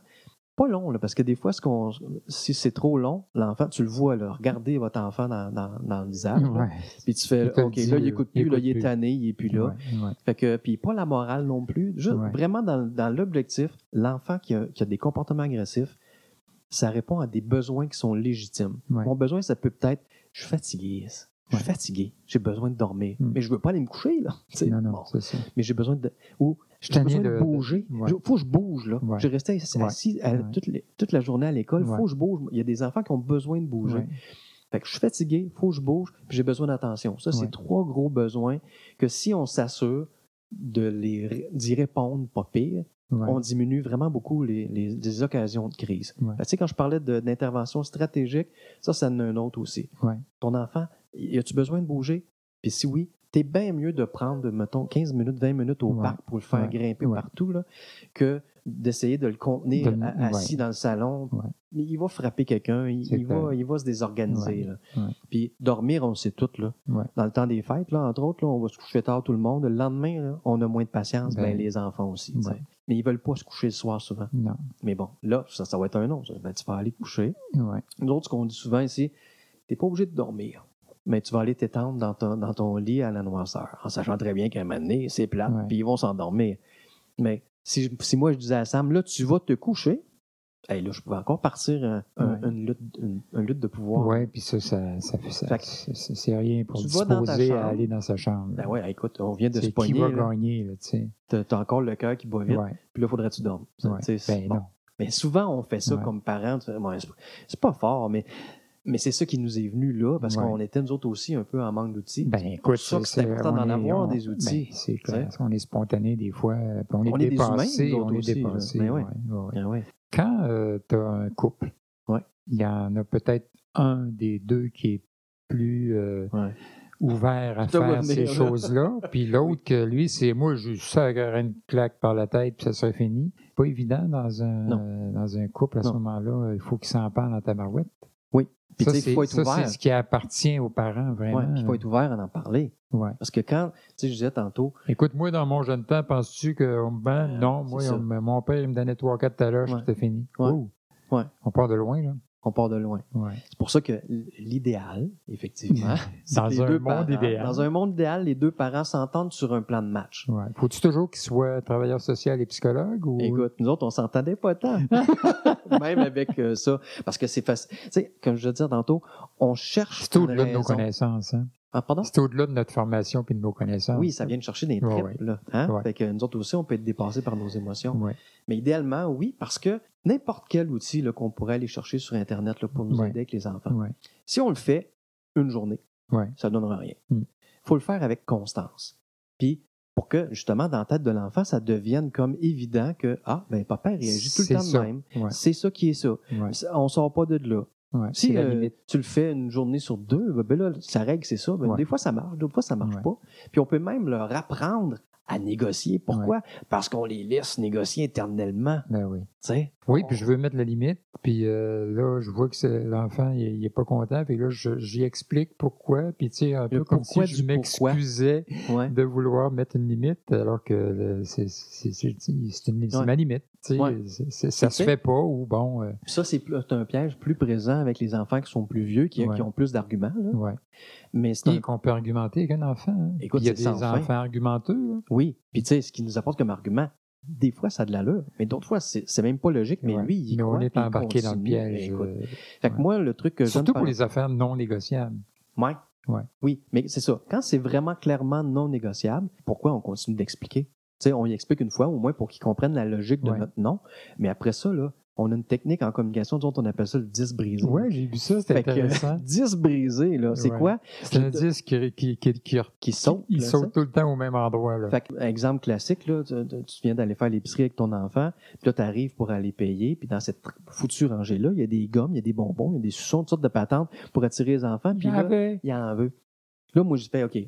Pas long, là, parce que des fois, ce qu'on, si c'est trop long, l'enfant, tu le vois, là, regardez votre enfant dans, dans, dans le visage. Ouais. Puis tu fais, OK, dit, là, il là, écoute il plus, là, il est tanné, il est plus là. Ouais, ouais. Fait que, puis pas la morale non plus. Juste vraiment dans, dans l'objectif, l'enfant qui a, qui a des comportements agressifs, ça répond à des besoins qui sont légitimes. Mon besoin, ça peut peut-être, je suis fatigué. Je suis Ouais. fatigué. J'ai besoin de dormir. Mm. Mais je veux pas aller me coucher, là. Non, non, bon. c'est ça. Mais j'ai besoin de. Ou j'ai besoin de, bouger. ouais. Il faut que je bouge, là. Ouais. Je restais assis, à- toute, les- toute la journée à l'école. Il faut que je bouge. Il y a des enfants qui ont besoin de bouger. Fait que je suis fatigué, il faut que je bouge, puis j'ai besoin d'attention. Ça, c'est trois gros besoins que si on s'assure de les d'y répondre pas pire, Ouais. on diminue vraiment beaucoup les, les- les occasions de crise. Ouais. Tu sais, quand je parlais de- d'intervention stratégique, ça, ça en a un autre aussi. Ouais. Ton enfant, y a-tu besoin de bouger? Puis si oui, t'es bien mieux de prendre, mettons, 15 minutes, 20 minutes au Ouais. parc pour le faire Ouais. grimper Ouais. partout, là, que d'essayer de le contenir De assis dans le salon. Mais Il va frapper quelqu'un, il, va, il va se désorganiser. là. Puis dormir, on le sait tout. Là. Dans le temps des fêtes, là, entre autres, là, on va se coucher tard tout le monde. Le lendemain, là, on a moins de patience, ben, Ben, les enfants aussi. Mais ils veulent pas se coucher le soir souvent. Non. Mais bon, là, ça, ça va être un ça. Ben, tu vas aller te coucher. Nous autres, ce qu'on dit souvent ici, t'es pas obligé de dormir. Mais tu vas aller t'étendre dans ton, dans ton lit à la noirceur, en sachant très bien qu'à un moment donné, c'est plat, puis ils vont s'endormir. Mais si, si moi je disais à Sam, là, tu vas te coucher, hey, là, je pouvais encore partir un- un- une, lutte, une, une lutte de pouvoir. Ouais, puis ça, ça, ça fait ça. C'est- rien pour tu disposer à aller dans sa chambre. Ben ouais, écoute, on vient de se qui pogner. va là. gagner, là, tu sais? T'as encore le cœur qui bat vite, puis là, faudrait que tu dormes. Ouais. Ben bon. non. Mais souvent, on fait ça Ouais. comme parents. c'est pas fort, mais, mais c'est ça qui nous est venu là, parce Ouais. qu'on était, nous autres aussi, un peu en manque d'outils. Ben écoute, ça que c'est important on d'en avoir on- des outils, ben, c'est clair. On est spontané des fois. On est On est des humains, dépassé. on est aussi, dépassé. Ben ouais. ouais, ouais. Quand tu as un couple, il y en a peut-être un des deux qui est plus euh, ouvert à Ça faire ces choses-là, puis l'autre que lui, c'est moi, je sacrerais une claque par la tête, puis ça serait fini. Pas évident dans un, euh, dans un couple à ce moment-là. Il faut qu'il s'en parle dans ta marouette. Oui. Puis il faut être c'est ça, ouvert. c'est ce qui appartient aux parents, vraiment. Ouais, il faut être ouvert à en parler. Ouais. Parce que quand, tu sais, je disais tantôt, Écoute, moi, dans mon jeune temps, penses-tu que ben, non, moi, c'est ça. on me- mon père, il me donnait 3-4 taloches, Ouais. c'était fini. Ouais. On part de loin, là. on part de loin. Ouais. C'est pour ça que l'idéal, effectivement, c'est Dans les un deux monde parents- idéal. Dans un monde idéal, les deux parents s'entendent sur un plan de match. Ouais. Faut-tu toujours qu'il soit travailleur social et psychologue ou? Écoute, nous autres, on s'entendait pas tant. Même avec euh, ça. Parce que c'est facile. Tu sais, comme je disais tantôt, on cherche. C'est au-delà de nos connaissances. Hein? Ah, pardon? C'est au-delà de notre formation puis de nos connaissances. Oui, ça vient de chercher des tripes. ouais. Là, hein? Ouais. Fait que nous autres aussi, on peut être dépassés par nos émotions. Mais idéalement, oui, parce que n'importe quel outil qu'on pourrait aller chercher sur Internet là, pour nous aider avec les enfants, si on le fait une journée, ça ne donnera rien. Il Mm. faut le faire avec constance. Puis, pour que, justement, dans la tête de l'enfant, ça devienne comme évident que, ah, ben, papa réagit tout le temps de même. Ouais. C'est ça qui est ça. Ouais. On sort pas de là. Ouais. Si euh, tu le fais une journée sur deux, ben, ben là, sa règle, c'est ça. Ben, Ouais. Des fois, ça marche, d'autres fois, ça marche Ouais. pas. Puis on peut même leur apprendre à négocier. Pourquoi? Parce qu'on les laisse négocier éternellement. Ben oui. Oui, puis je veux mettre la limite. Puis euh, là, je vois que l'enfant, il, il est pas content. Puis là, je- j'y explique pourquoi. Puis tu sais, un peu comme si je m'excusais Ouais. de vouloir mettre une limite, alors que le- c'est une- Ouais. ma limite. Ouais. Ça se fait pas ou bon. euh, Ça, c'est un piège plus présent avec les enfants qui sont plus vieux, qui, Ouais. qui ont plus d'arguments. ouais. Mais c'est qu'on peut argumenter avec un enfant. hein. Écoute, il y a des fin. enfants argumenteux. là. Oui. Puis tu sais, ce qui nous apporte comme argument, des fois, ça a de l'allure. Mais d'autres fois, c'est même pas logique. Mais Ouais. lui, il Mais on croit, est puis il embarqué dans le piège. Écoute. euh, Fait que moi, le truc que surtout pour les affaires non négociables. Ouais. Ouais. Oui, mais c'est ça. Quand c'est vraiment clairement non négociable, pourquoi on continue d'expliquer? Tu sais, on y explique une fois, au moins pour qu'ils comprennent la logique de Ouais. notre non. Mais après ça, là, on a une technique en communication, autres, on appelle ça le 10 brisé. Ouais, j'ai vu ça, c'était Fait que, intéressant. 10 brisé, là, c'est Ouais. quoi? C'est un disque qui, qui, qui, qui, Qui saute. il là, saute tout le temps au même endroit. Là. Fait que, exemple classique, là, tu, viens d'aller faire l'épicerie avec ton enfant, puis là, tu arrives pour aller payer, puis dans cette foutue rangée-là, il y a des gommes, il y a des bonbons, il y a des suçons, toutes sortes de patentes pour attirer les enfants, puis Il y en là, avait. il en veut. Là, moi, je fais, OK,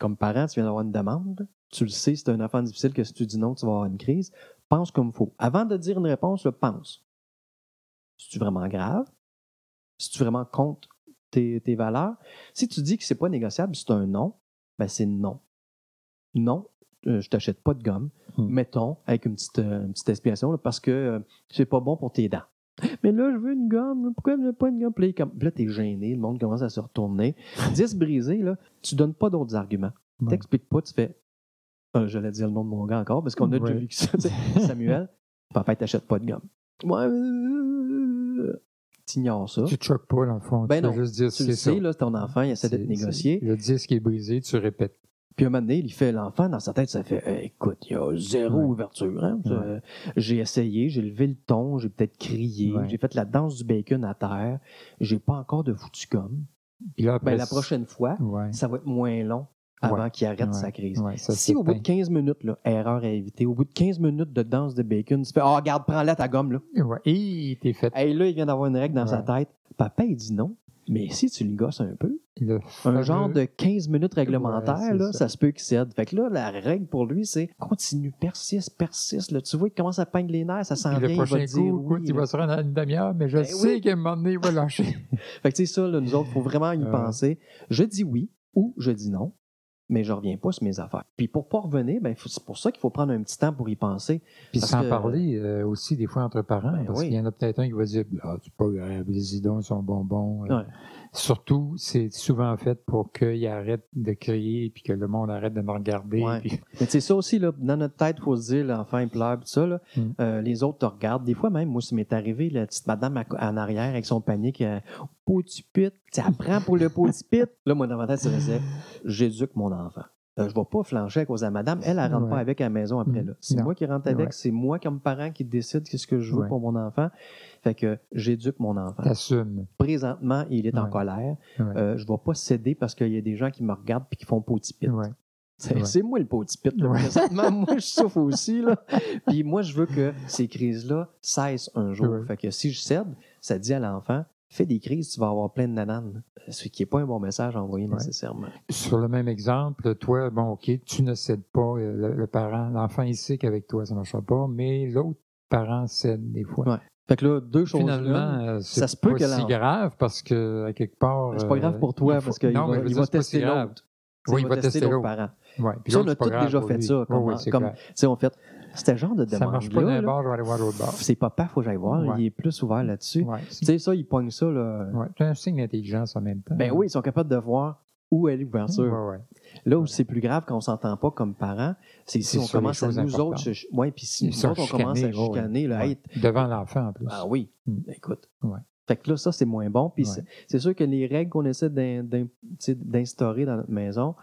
comme parent, tu viens d'avoir une demande, tu le sais, c'est un enfant difficile que si tu dis non, tu vas avoir une crise, pense comme il faut. Avant de dire une réponse, pense. C'est-tu vraiment grave? Si tu vraiment compte tes, tes valeurs? Si tu dis que c'est pas négociable, c'est un non, ben c'est non. Non, euh, je t'achète pas de gomme. Hmm. Mettons, avec une petite, euh, une petite là, parce que euh, c'est pas bon pour tes dents. Mais là, je veux une gomme. Pourquoi je veux pas une gomme? Puis là, t'es gêné. Le monde commence à se retourner. 10 brisés, là, tu donnes pas d'autres arguments. Ouais. T'expliques pas, tu fais. Euh, J'allais dire le nom de mon gars encore parce qu'on a déjà que ça. Samuel, papa, t'achètes pas de gomme. Ouais, euh, t'ignores ça. Tu choques pas, dans le fond. Ben tu non, veux juste dire Tu le ça. sais, là, c'est ton enfant, il essaie de te négocier. Le disque est brisé, tu répètes. Puis un moment donné, il fait l'enfant, dans sa tête, ça fait Eh, écoute, il y a zéro Ouais. ouverture. hein. Ouais. Euh, J'ai essayé, j'ai levé le ton, j'ai peut-être crié, Ouais. j'ai fait la danse du bacon à terre, j'ai pas encore de foutu gomme. Puis là, après, Ben, la prochaine fois, ça va être moins long avant Ouais. qu'il arrête Ouais. sa crise. Ouais, ça si au bout de s'éteint. 15 minutes, là, erreur à éviter, au bout de 15 minutes de danse de bacon, tu fais Ah, regarde, prends-la ta gomme. Là. Et t'es fait. Hey, là, il vient d'avoir une règle dans sa tête. Papa, il dit non. Mais si tu le gosses un peu, Le un genre de 15 minutes réglementaire, c'est là, ça. ça. se peut qu'il cède. Fait que là, la règle pour lui, c'est continue, persiste, persiste. Là. Tu vois, il commence à peindre les nerfs, ça s'en vient, le il va prochain dire oui, il va se rendre à une demi-heure, mais je Ben sais oui. qu'à un moment donné, il va lâcher. Fait que tu sais, ça, là, nous autres, il faut vraiment y Ouais. penser. Je dis oui ou je dis non, mais je reviens pas sur mes affaires. Puis pour pas revenir, ben, c'est pour ça qu'il faut prendre un petit temps pour y penser. Puis Parce sans que- parler euh, aussi des fois entre parents, Ben parce oui. qu'il y en a peut-être un qui va dire Ah, c'est pas grave, les idons sont bonbons. Euh, Ouais. Surtout, c'est souvent fait pour qu'ils arrêtent de crier puis que le monde arrête de me regarder. Ouais. puis- Mais sais, ça aussi, là, dans notre tête, il faut se dire, l'enfant, il pleure, tout ça, là, Mm. euh, les autres te regardent. Des fois, même, moi, ça m'est arrivé, la petite madame à- en arrière avec son panier qui a petit pit, tu apprends pour le petit pit. Là, tête, ça faisait, j'éduque mon enfant. Euh, je ne vais pas flancher à cause de la madame. Elle, elle rentre Ouais. pas avec à la maison après. Mm. là. C'est moi qui rentre avec, Ouais. c'est moi comme parent qui décide qu'est-ce que je veux Ouais. pour mon enfant. Fait que j'éduque mon enfant. T'assumes. Présentement, il est en colère. Euh, je ne vais pas céder parce qu'il y a des gens qui me regardent et qui font pit. Ouais. C'est c'est moi le petit pit. là. Présentement, moi, je souffre aussi. Là. Puis moi, je veux que ces crises-là cessent un jour. Fait que si je cède, ça dit à l'enfant, fais des crises, tu vas avoir plein de nananes. Ce qui n'est pas un bon message à envoyer Ouais. nécessairement. Sur le même exemple, toi, bon, OK, tu ne cèdes pas, euh, le, le parent, l'enfant, il sait qu'avec toi, ça ne marchera pas, mais l'autre parent cède des fois. Ouais. Fait que là, deux choses. Finalement, là. euh, c'est ça se peut que l'en- grave parce que, à quelque part. C'est pas grave euh, pour toi faut- parce qu'il va, il va c'est tester grave. l'autre. Oui, il va tester l'autre parent. Ouais, puis Ça, on a c'est tous grave déjà fait lui. ça. Comme, oui, c'est comme- grave. fait, c'était genre de Ça demande marche pas d'un bord, je vais aller voir l'autre bord. C'est papa, faut que j'aille voir. Ouais. Il est plus ouvert là-dessus. Ouais, Tu sais, ça, il pogne ça. Là. ouais, c'est un signe d'intelligence en même temps. Ben oui, ils sont capables de voir où est l'ouverture. Là où c'est plus grave quand on s'entend pas comme parents, c'est si on commence à nous autres, ouais, puis si nous autres on commence à chicaner, là, ouais. hey, Devant l'enfant, en plus. ah oui, Mm. écoute. Ouais. Fait que là, ça, c'est moins bon. Puis c'est- sûr que les règles qu'on essaie d'instaurer dans notre maison,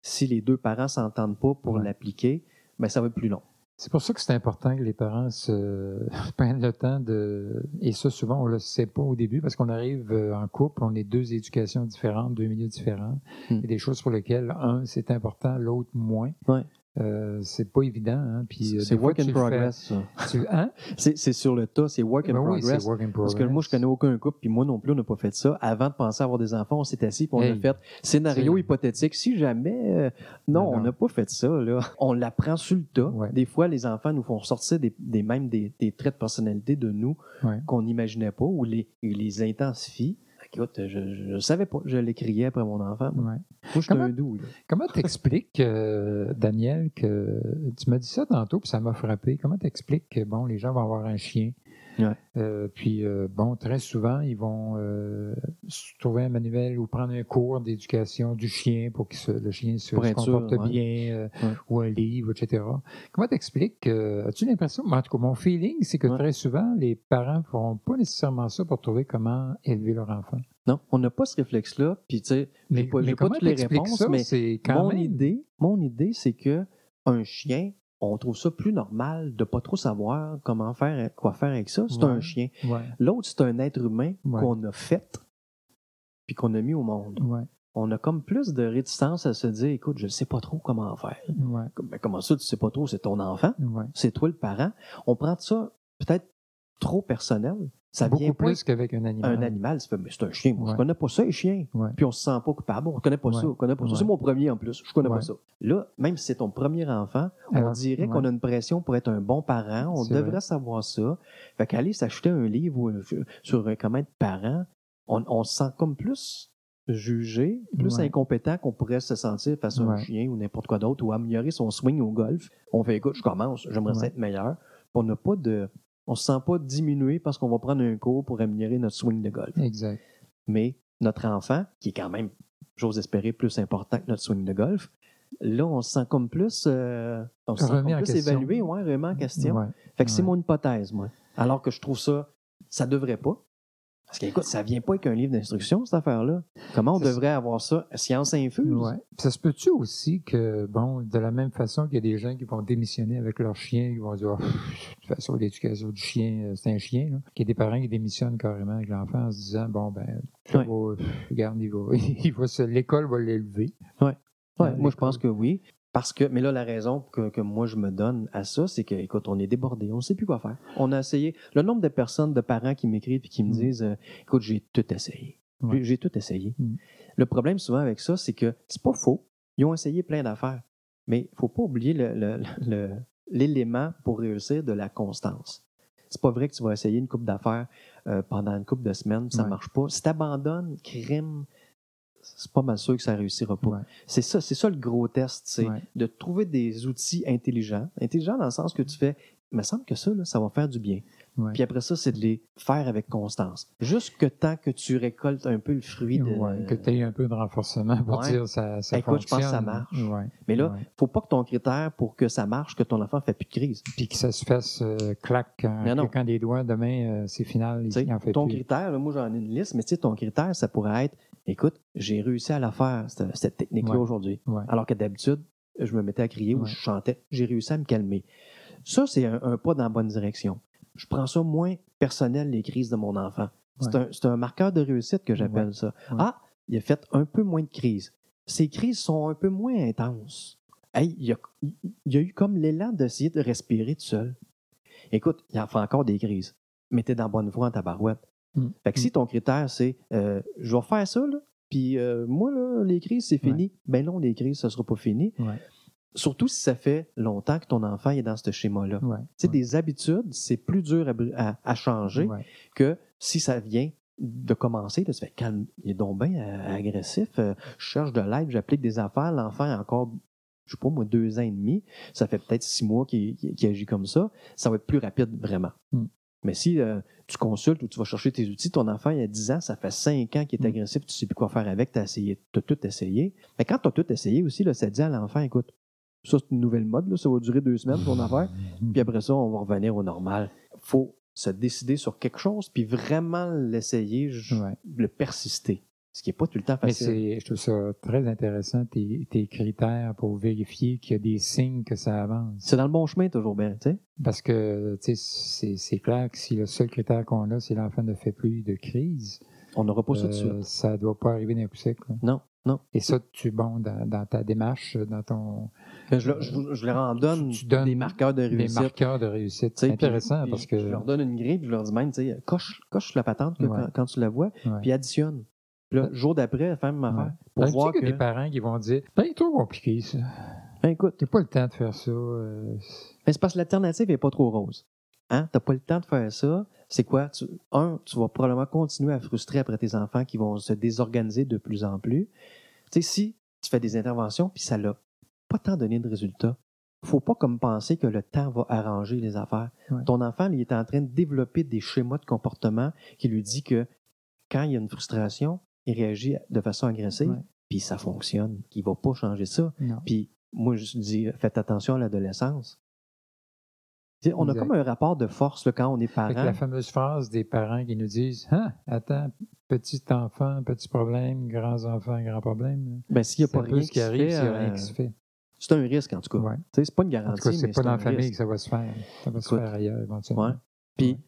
si les deux parents s'entendent pas pour l'appliquer, ben ça va être plus long. C'est pour ça que c'est important que les parents se prennent le temps de. Et ça, souvent, on ne le sait pas au début parce qu'on arrive euh, en couple, on est deux éducations différentes, deux milieux différents. Il y a des choses pour lesquelles, un, c'est important, l'autre moins. Ouais. Euh, c'est pas évident. Hein? Puis, euh, C'est fois, work tu in fais- progress. ça. tu- hein? C'est c'est sur le tas, c'est work in Ben oui, progress. c'est work in Parce que progress. moi, je connais aucun couple, puis moi non plus, on n'a pas fait ça. Avant de penser à avoir des enfants, on s'est assis, puis on a Hey, fait scénario hypothétique. Si jamais. euh, non, Non, on n'a pas fait ça, là. On l'apprend sur le tas. Ouais. Des fois, les enfants nous font sortir des, des même des, des traits de personnalité de nous Ouais. qu'on n'imaginait pas ou les, ils les intensifient. Écoute, je ne savais pas. Je l'écriais après mon enfant. Moi, Ouais. je suis Comment- un doux. là. Comment t'expliques, euh, Daniel, que tu m'as dit ça tantôt, puis ça m'a frappé. Comment t'expliques que bon, les gens vont avoir un chien, Ouais. Euh, puis euh, bon, très souvent, ils vont euh, trouver un manuel ou prendre un cours d'éducation du chien pour que le chien se, comporte ouais. bien, Ouais. ou un livre, etc. Comment t'expliques As-tu l'impression, en tout cas, mon feeling, c'est que très souvent, les parents ne feront pas nécessairement ça pour trouver comment élever leur enfant? Non, on n'a pas ce réflexe-là. Puis, tu sais, pas, j'ai pas toutes les réponses, ça? mais quand mon même... idée, mon idée, c'est que un chien, on trouve ça plus normal de pas trop savoir comment faire, quoi faire avec ça. C'est Ouais. un chien. Ouais, L'autre, c'est un être humain Ouais. qu'on a fait puis qu'on a mis au monde. On a comme plus de réticence à se dire, écoute, je sais pas trop comment faire. Comme- ben, comment ça, tu sais pas trop, c'est ton enfant, c'est toi le parent? On prend ça peut-être trop personnel. Ça vient Beaucoup pas plus qu'avec un animal. un animal, c'est un chien. Moi, Ouais. je connais pas ça, les chiens. Ouais. Puis on se sent pas coupable. On connaît pas Ouais. ça. On connaît pas ça. C'est mon premier en plus. Je connais pas ça. Là, même si c'est ton premier enfant, on dirait qu'on a une pression pour être un bon parent. On devrait vrai. savoir ça. Fait qu'aller s'acheter un livre sur euh, comment être parent, on, on se sent comme plus jugé, plus Ouais. incompétent qu'on pourrait se sentir face à un Ouais. chien ou n'importe quoi d'autre ou améliorer son swing au golf. On fait, écoute, je commence, j'aimerais Ouais. être meilleur. Puis On n'a pas de, On se sent pas diminué parce qu'on va prendre un cours pour améliorer notre swing de golf. Exact. Mais notre enfant, qui est quand même, j'ose espérer, plus important que notre swing de golf, là, on se sent comme plus, euh, on se sent comme plus évalué, ouais, remis en question. Ouais. Fait que c'est mon hypothèse, moi. Alors que je trouve ça, ça devrait pas. Parce que, écoute, ça vient pas avec un livre d'instruction, cette affaire-là. Comment on Ça, devrait avoir ça? Science infuse? Ouais. Ça se peut-tu aussi que, bon, de la même façon qu'il y a des gens qui vont démissionner avec leur chien, qui vont dire, Oh, de toute façon, l'éducation du chien, euh, c'est un chien, là. Qu'il y a des parents qui démissionnent carrément avec l'enfant en se disant, bon, ben, Ouais. va, regarde, il va, il va se- l'école va l'élever. Ouais, Ouais, moi, je pense que oui. Parce que, mais là, la raison que, que moi je me donne à ça, c'est que, écoute, on est débordé, on ne sait plus quoi faire. On a essayé. Le nombre de personnes, de parents qui m'écrivent et qui me Mm. disent, euh, écoute, j'ai tout essayé. Ouais. J'ai- tout essayé. Mm. Le problème souvent avec ça, c'est que c'est pas faux. Ils ont essayé plein d'affaires. Mais il faut pas oublier l'élément pour réussir de la constance. C'est pas vrai que tu vas essayer une coupe d'affaires euh, pendant une coupe de semaines, ça Ouais. marche pas. Si tu abandonnes, crime, c'est pas mal sûr que ça réussira pas. Ouais. C'est ça, c'est ça le gros test, c'est Ouais. de trouver des outils intelligents. Intelligents dans le sens que tu fais, il me semble que ça, là, ça va faire du bien. Ouais. Puis après ça, c'est de les faire avec constance. Jusque tant que tu récoltes un peu le fruit de. Ouais, que tu aies un peu de renforcement pour Ouais. dire ça, ça Écoute, je pense que ça marche. Mais là, Ouais. faut pas que ton critère pour que ça marche, que ton enfant ne fait plus de crise. Puis que ça se fasse euh, clac en claquant des doigts, demain, euh, c'est final, il en fait ton plus. critère, là, moi j'en ai une liste, mais tu sais, ton critère, ça pourrait être écoute, j'ai réussi à la faire, cette, cette technique-là Ouais. aujourd'hui. Ouais. Alors que d'habitude, je me mettais à crier ou je chantais. J'ai réussi à me calmer. Ça, c'est un, un pas dans la bonne direction. Je prends ça moins personnel, les crises de mon enfant. C'est un, marqueur de réussite que j'appelle ça. Ah, il a fait un peu moins de crises. Ces crises sont un peu moins intenses. Hey, il, y a, il y a eu comme l'élan d'essayer de respirer tout seul. Écoute, il en fait encore des crises. Mais t'es dans la bonne voie en tabarouette. Mm. Fait que si ton critère, c'est euh, je vais faire ça, là, puis euh, moi, là, les crises, c'est fini. Ben non, les crises, ça sera pas fini. Ouais. Surtout si ça fait longtemps que ton enfant est dans ce schéma-là. Ouais. Tu sais, des habitudes, c'est plus dur à, br- à- à changer Ouais. que si ça vient de commencer, là, tu fais calme, il est donc bien euh, agressif, je cherche de l'aide, j'applique des affaires, l'enfant a encore, je sais pas moi, deux ans et demi, ça fait peut-être six mois qu'il agit comme ça, ça va être plus rapide vraiment. Mm. Mais si euh, tu consultes ou tu vas chercher tes outils, ton enfant, il y a 10 ans, ça fait 5 ans qu'il est Mm. agressif, tu sais plus quoi faire avec, tu as essayé, t'as tout essayé. Mais quand tu as tout essayé aussi, là, ça dit à l'enfant, écoute, ça c'est une nouvelle mode, là, ça va durer deux semaines ton affaire. Puis après ça, on va revenir au normal. faut se décider sur quelque chose, puis vraiment l'essayer, Ouais. le persister. Ce qui n'est pas tout le temps Mais facile. c'est, je trouve ça très intéressant, tes, tes critères pour vérifier qu'il y a des signes que ça avance. C'est dans le bon chemin toujours bien, tu sais. Parce que, tu sais, c'est, clair que si le seul critère qu'on a, c'est l'enfant ne fait plus de crise, On n'aura pas ça de euh, suite. ça doit pas arriver d'un coup sec. là. Non, non. Et ça, tu, bon, dans, dans ta démarche, dans ton, Mais je, leur- je- je leur en donne, Tu- tu donnes des marqueurs de des réussite. marqueurs de réussite. C'est intéressant puis parce Je que, leur donne une grille, puis je leur dis même, tu sais, coche, coche la patente Ouais. quand, quand tu la vois, ouais. puis additionne. Là, jour d'après, la même affaire. Pour Arrive-tu voir que, a des parents qui vont dire, ben, c'est trop compliqué, ça. Ben, écoute, T'as pas le temps de faire ça. euh, Mais c'est parce que l'alternative n'est pas trop rose. Hein? Tu n'as pas le temps de faire ça. C'est quoi? Tu- un, tu vas probablement continuer à frustrer après tes enfants qui vont se désorganiser de plus en plus. Tu sais, si tu fais des interventions puis ça n'a pas tant donné de résultats, faut pas comme penser que le temps va arranger les affaires. Ouais. Ton enfant, il est en train de développer des schémas de comportement qui lui dit que quand il y a une frustration, il réagit de façon agressive, puis ça fonctionne. Il va pas changer ça. Puis moi, je dis, faites attention à l'adolescence. On a comme un rapport de force là, quand on est parent. la fameuse phrase des parents qui nous disent Ah, attends, petit enfant, petit problème, grands enfants, grand problème. Ben, s'il n'y a pas rien qui arrive s'il n'y a rien euh, qui se fait. c'est un risque en tout cas. Ouais. C'est pas une En garantie, tout cas, c'est pas dans la famille que ça va se faire. Ça va se faire ailleurs éventuellement. Ouais. Puis, Ouais.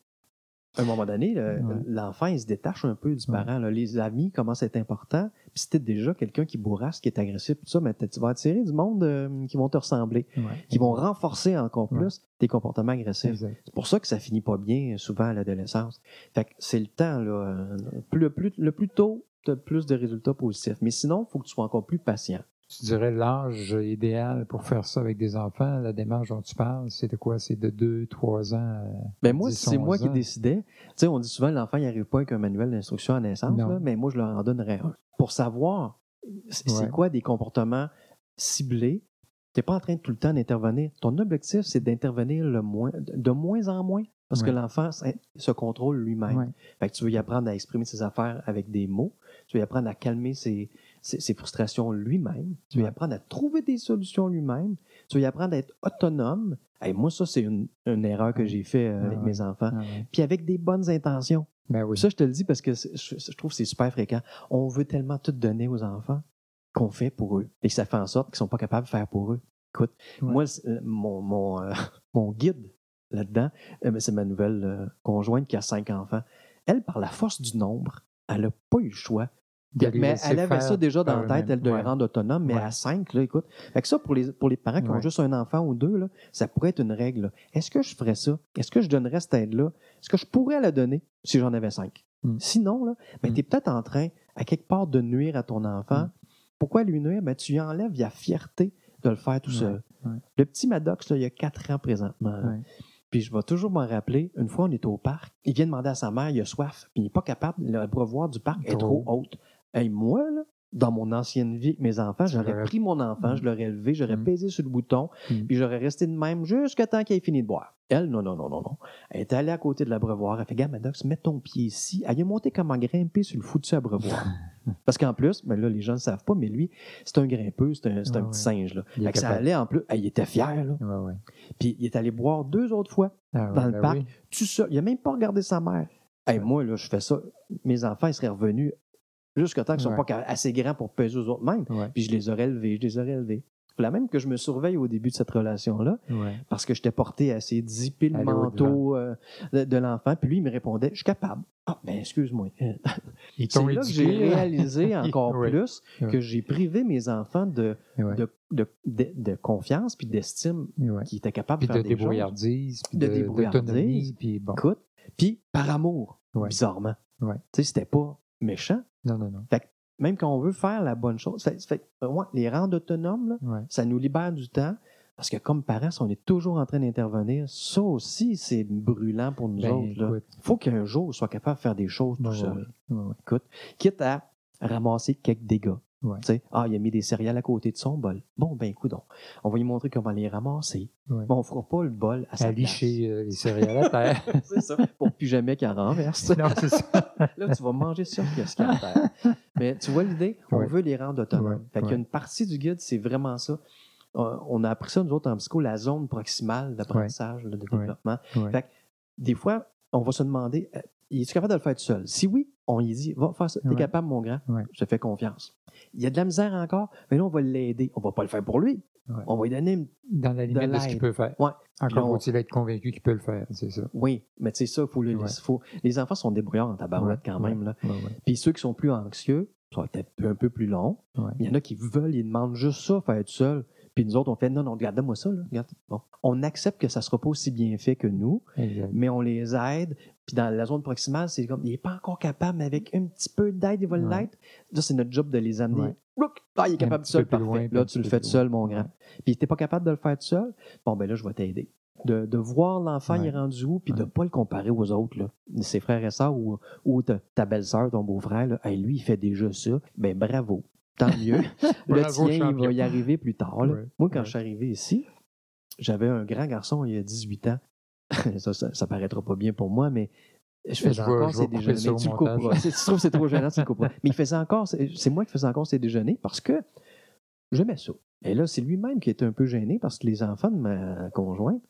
À un moment donné, le- Ouais. l'enfant, il se détache un peu du Ouais. parent. là. Les amis commencent à être importants. Puis si t'es déjà quelqu'un qui bourrasse, qui est agressif, tout ça, mais tu vas attirer du monde euh, qui vont te ressembler, Ouais. qui vont renforcer encore plus tes comportements agressifs. C'est pour ça que ça finit pas bien euh, souvent à l'adolescence. Fait que c'est le temps, là. euh, le, plus, le plus tôt, tu as plus de résultats positifs. Mais sinon, il faut que tu sois encore plus patient. Tu dirais l'âge idéal pour faire ça avec des enfants, la démarche dont tu parles, c'est de quoi? C'est de 2, 3 ans. euh, Ben moi, 10, c'est moi 11 qui décidais. Tu sais, on dit souvent l'enfant, il n'arrive pas avec un manuel d'instruction à naissance, là, mais moi, je leur en donnerais un. Pour savoir c'est Ouais. quoi des comportements ciblés? Tu n'es pas en train de tout le temps d'intervenir. Ton objectif, c'est d'intervenir le moins, de moins en moins. Parce que l'enfant se contrôle lui-même. Ouais. Fait que tu veux y apprendre à exprimer ses affaires avec des mots. Tu veux y apprendre à calmer ses, ses, frustrations lui-même. Tu Ouais. apprendre à trouver des solutions lui-même. Tu y apprendre à être autonome. Hey, moi, ça, c'est une, une erreur que j'ai fait euh, avec ouais. mes enfants. Ah. Puis avec des bonnes intentions. Ben oui. Ça, je te le dis parce que je, je trouve que c'est super fréquent. On veut tellement tout donner aux enfants qu'on fait pour eux. Et ça fait en sorte qu'ils sont pas capables de faire pour eux. Écoute, Ouais. moi, euh, mon, mon, euh, mon guide là-dedans, euh, c'est ma nouvelle euh, conjointe qui a cinq enfants. Elle, par la force du nombre, elle n'a pas eu le choix. De les mais elle avait ça déjà dans la tête, elle de les Ouais. rendre autonomes, mais Ouais. à cinq, là, écoute. Fait que ça, pour les, pour les parents qui ont juste un enfant ou deux, là, ça pourrait être une règle. Est-ce que je ferais ça? Est-ce que je donnerais cette aide-là? Est-ce que je pourrais la donner si j'en avais cinq? Mm. Sinon, là, ben, Mm. tu es peut-être en train, à quelque part, de nuire à ton enfant. Mm. Pourquoi lui nuire? Ben, tu lui enlèves la fierté de le faire tout seul. Le petit Maddox, là, il y a quatre ans présentement. Puis je vais toujours m'en rappeler, une fois on est au parc, il vient demander à sa mère, il a soif, puis il n'est pas capable, le brevoir du parc est trop Trop. haute. Hey, moi, là, dans mon ancienne vie avec mes enfants, j'aurais pris mon enfant, Mm. je l'aurais élevé, j'aurais Mm. pesé sur le bouton, Mm. puis j'aurais resté de même jusqu'à temps qu'il ait fini de boire. Elle, non, non, non, non, non. Elle est allée à côté de l'abreuvoir, elle fait, gars, Maddox, mets ton pied ici. Elle a monté comme à grimper sur le foutu abreuvoir. Parce qu'en plus, mais là, les gens ne savent pas, mais lui, c'est un grimpeux, c'est un, c'est un Ouais, petit ouais. singe. Là. Il est Fait que ça allait en plus, hey, il était fier, là. Ouais, ouais. Puis il est allé boire deux autres fois Ah ouais, dans le ben parc, oui. tout seul. Il n'a même pas regardé sa mère. Hey, moi, là, je fais ça. Mes enfants, ils seraient revenus jusqu'à temps qu'ils ne sont Ouais. pas assez grands pour peser aux autres mêmes. Ouais, Puis je les aurais élevés, je les aurais élevés. Là même que je me surveille au début de cette relation-là, ouais. parce que j'étais porté à essayer de zipper le manteau euh, de, de l'enfant. Puis lui, il me répondait, je suis capable. Ah, ben excuse-moi. C'est là que j'ai réalisé encore Ouais. plus que j'ai privé mes enfants de, Ouais. de, de, de- de confiance puis d'estime qu'ils étaient capables Puis de faire des choses. débrouillardise, puis De débrouillardise. puis bon. Écoute, puis par amour, bizarrement. Tu sais, c'était pas méchant. Non, non, non. Même quand on veut faire la bonne chose, fait, fait- euh, ouais, les rendre autonomes, là, Ouais. ça nous libère du temps. Parce que comme parents, si on est toujours en train d'intervenir, ça aussi, c'est brûlant pour nous Ben, autres. écoute, faut qu'un jour, on soit capable de faire des choses tout seul. ouais. Écoute, quitte à ramasser quelques dégâts. Ouais. Ah, il a mis des céréales à côté de son bol. Bon, ben, écoute, on va lui montrer comment les ramasser. Ouais. Mais on fera pas le bol à sa à place. licher euh, les céréales à terre. C'est ça, pour plus jamais qu'il en renverse. non, c'est ça. Là, tu vas manger sur ce qu'il y a à terre. Mais tu vois l'idée, on Ouais. veut les rendre autonomes. Fait qu'il y a ouais. une partie du guide, c'est vraiment ça. Euh, on a appris ça, nous autres, en psycho, la zone proximale d'apprentissage, de développement. Fait que, des fois, on va se demander, euh, es-tu capable de le faire tout seul? Si oui, on lui dit, va faire ça. T'es Ouais. capable, mon grand. Ouais. Je te fais confiance. Il y a de la misère encore, mais là, on va l'aider. On va pas le faire pour lui. Ouais. On va lui donner une Dans la limite de, ce qu'il peut faire. Ouais. Encore faut-il être convaincu qu'il peut le faire, c'est ça. Oui, mais tu sais, ça, faut le. Faut... Les enfants sont débrouillards en tabarouette quand même. Là. Puis ceux qui sont plus anxieux, ça va être un peu plus long. Il y en a qui veulent, ils demandent juste ça, faire tout seul. Puis nous autres, on fait non, non, regarde-moi ça. Là. Regarde. Bon. On accepte que ça ne sera pas aussi bien fait que nous, mais on les aide. Puis dans la zone proximale, c'est comme, il n'est pas encore capable, mais avec un petit peu d'aide, il va Ouais. l'être. Là, c'est notre job de les amener. Ouais. Look! Ah, il est capable tout seul, parfait. loin, là, tu le fais tout seul, mon grand. Puis tu n'es pas capable de le faire tout seul? Bon, ben là, je vais t'aider. De, de voir l'enfant, il est rendu où, puis de ne pas le comparer aux autres, là. ses frères et sœurs ou, ou ta, ta belle-sœur, ton beau-frère. là. Hey, lui, il fait déjà ça. Ben bravo. Tant mieux. le Bravo, tien, il va y arriver plus tard. là. Ouais. Moi, quand Ouais. je suis arrivé ici, j'avais un grand garçon, il y a 18 ans. ça, ça, ça paraîtra pas bien pour moi, mais je faisais Je encore ses déjeuners. Mais tu le couperas. Si tu trouves que c'est trop gênant, tu le couperas. Mais il faisait encore, c'est moi qui faisais encore ses déjeuners parce que j'aimais ça. Et là, c'est lui-même qui était un peu gêné parce que les enfants de ma conjointe,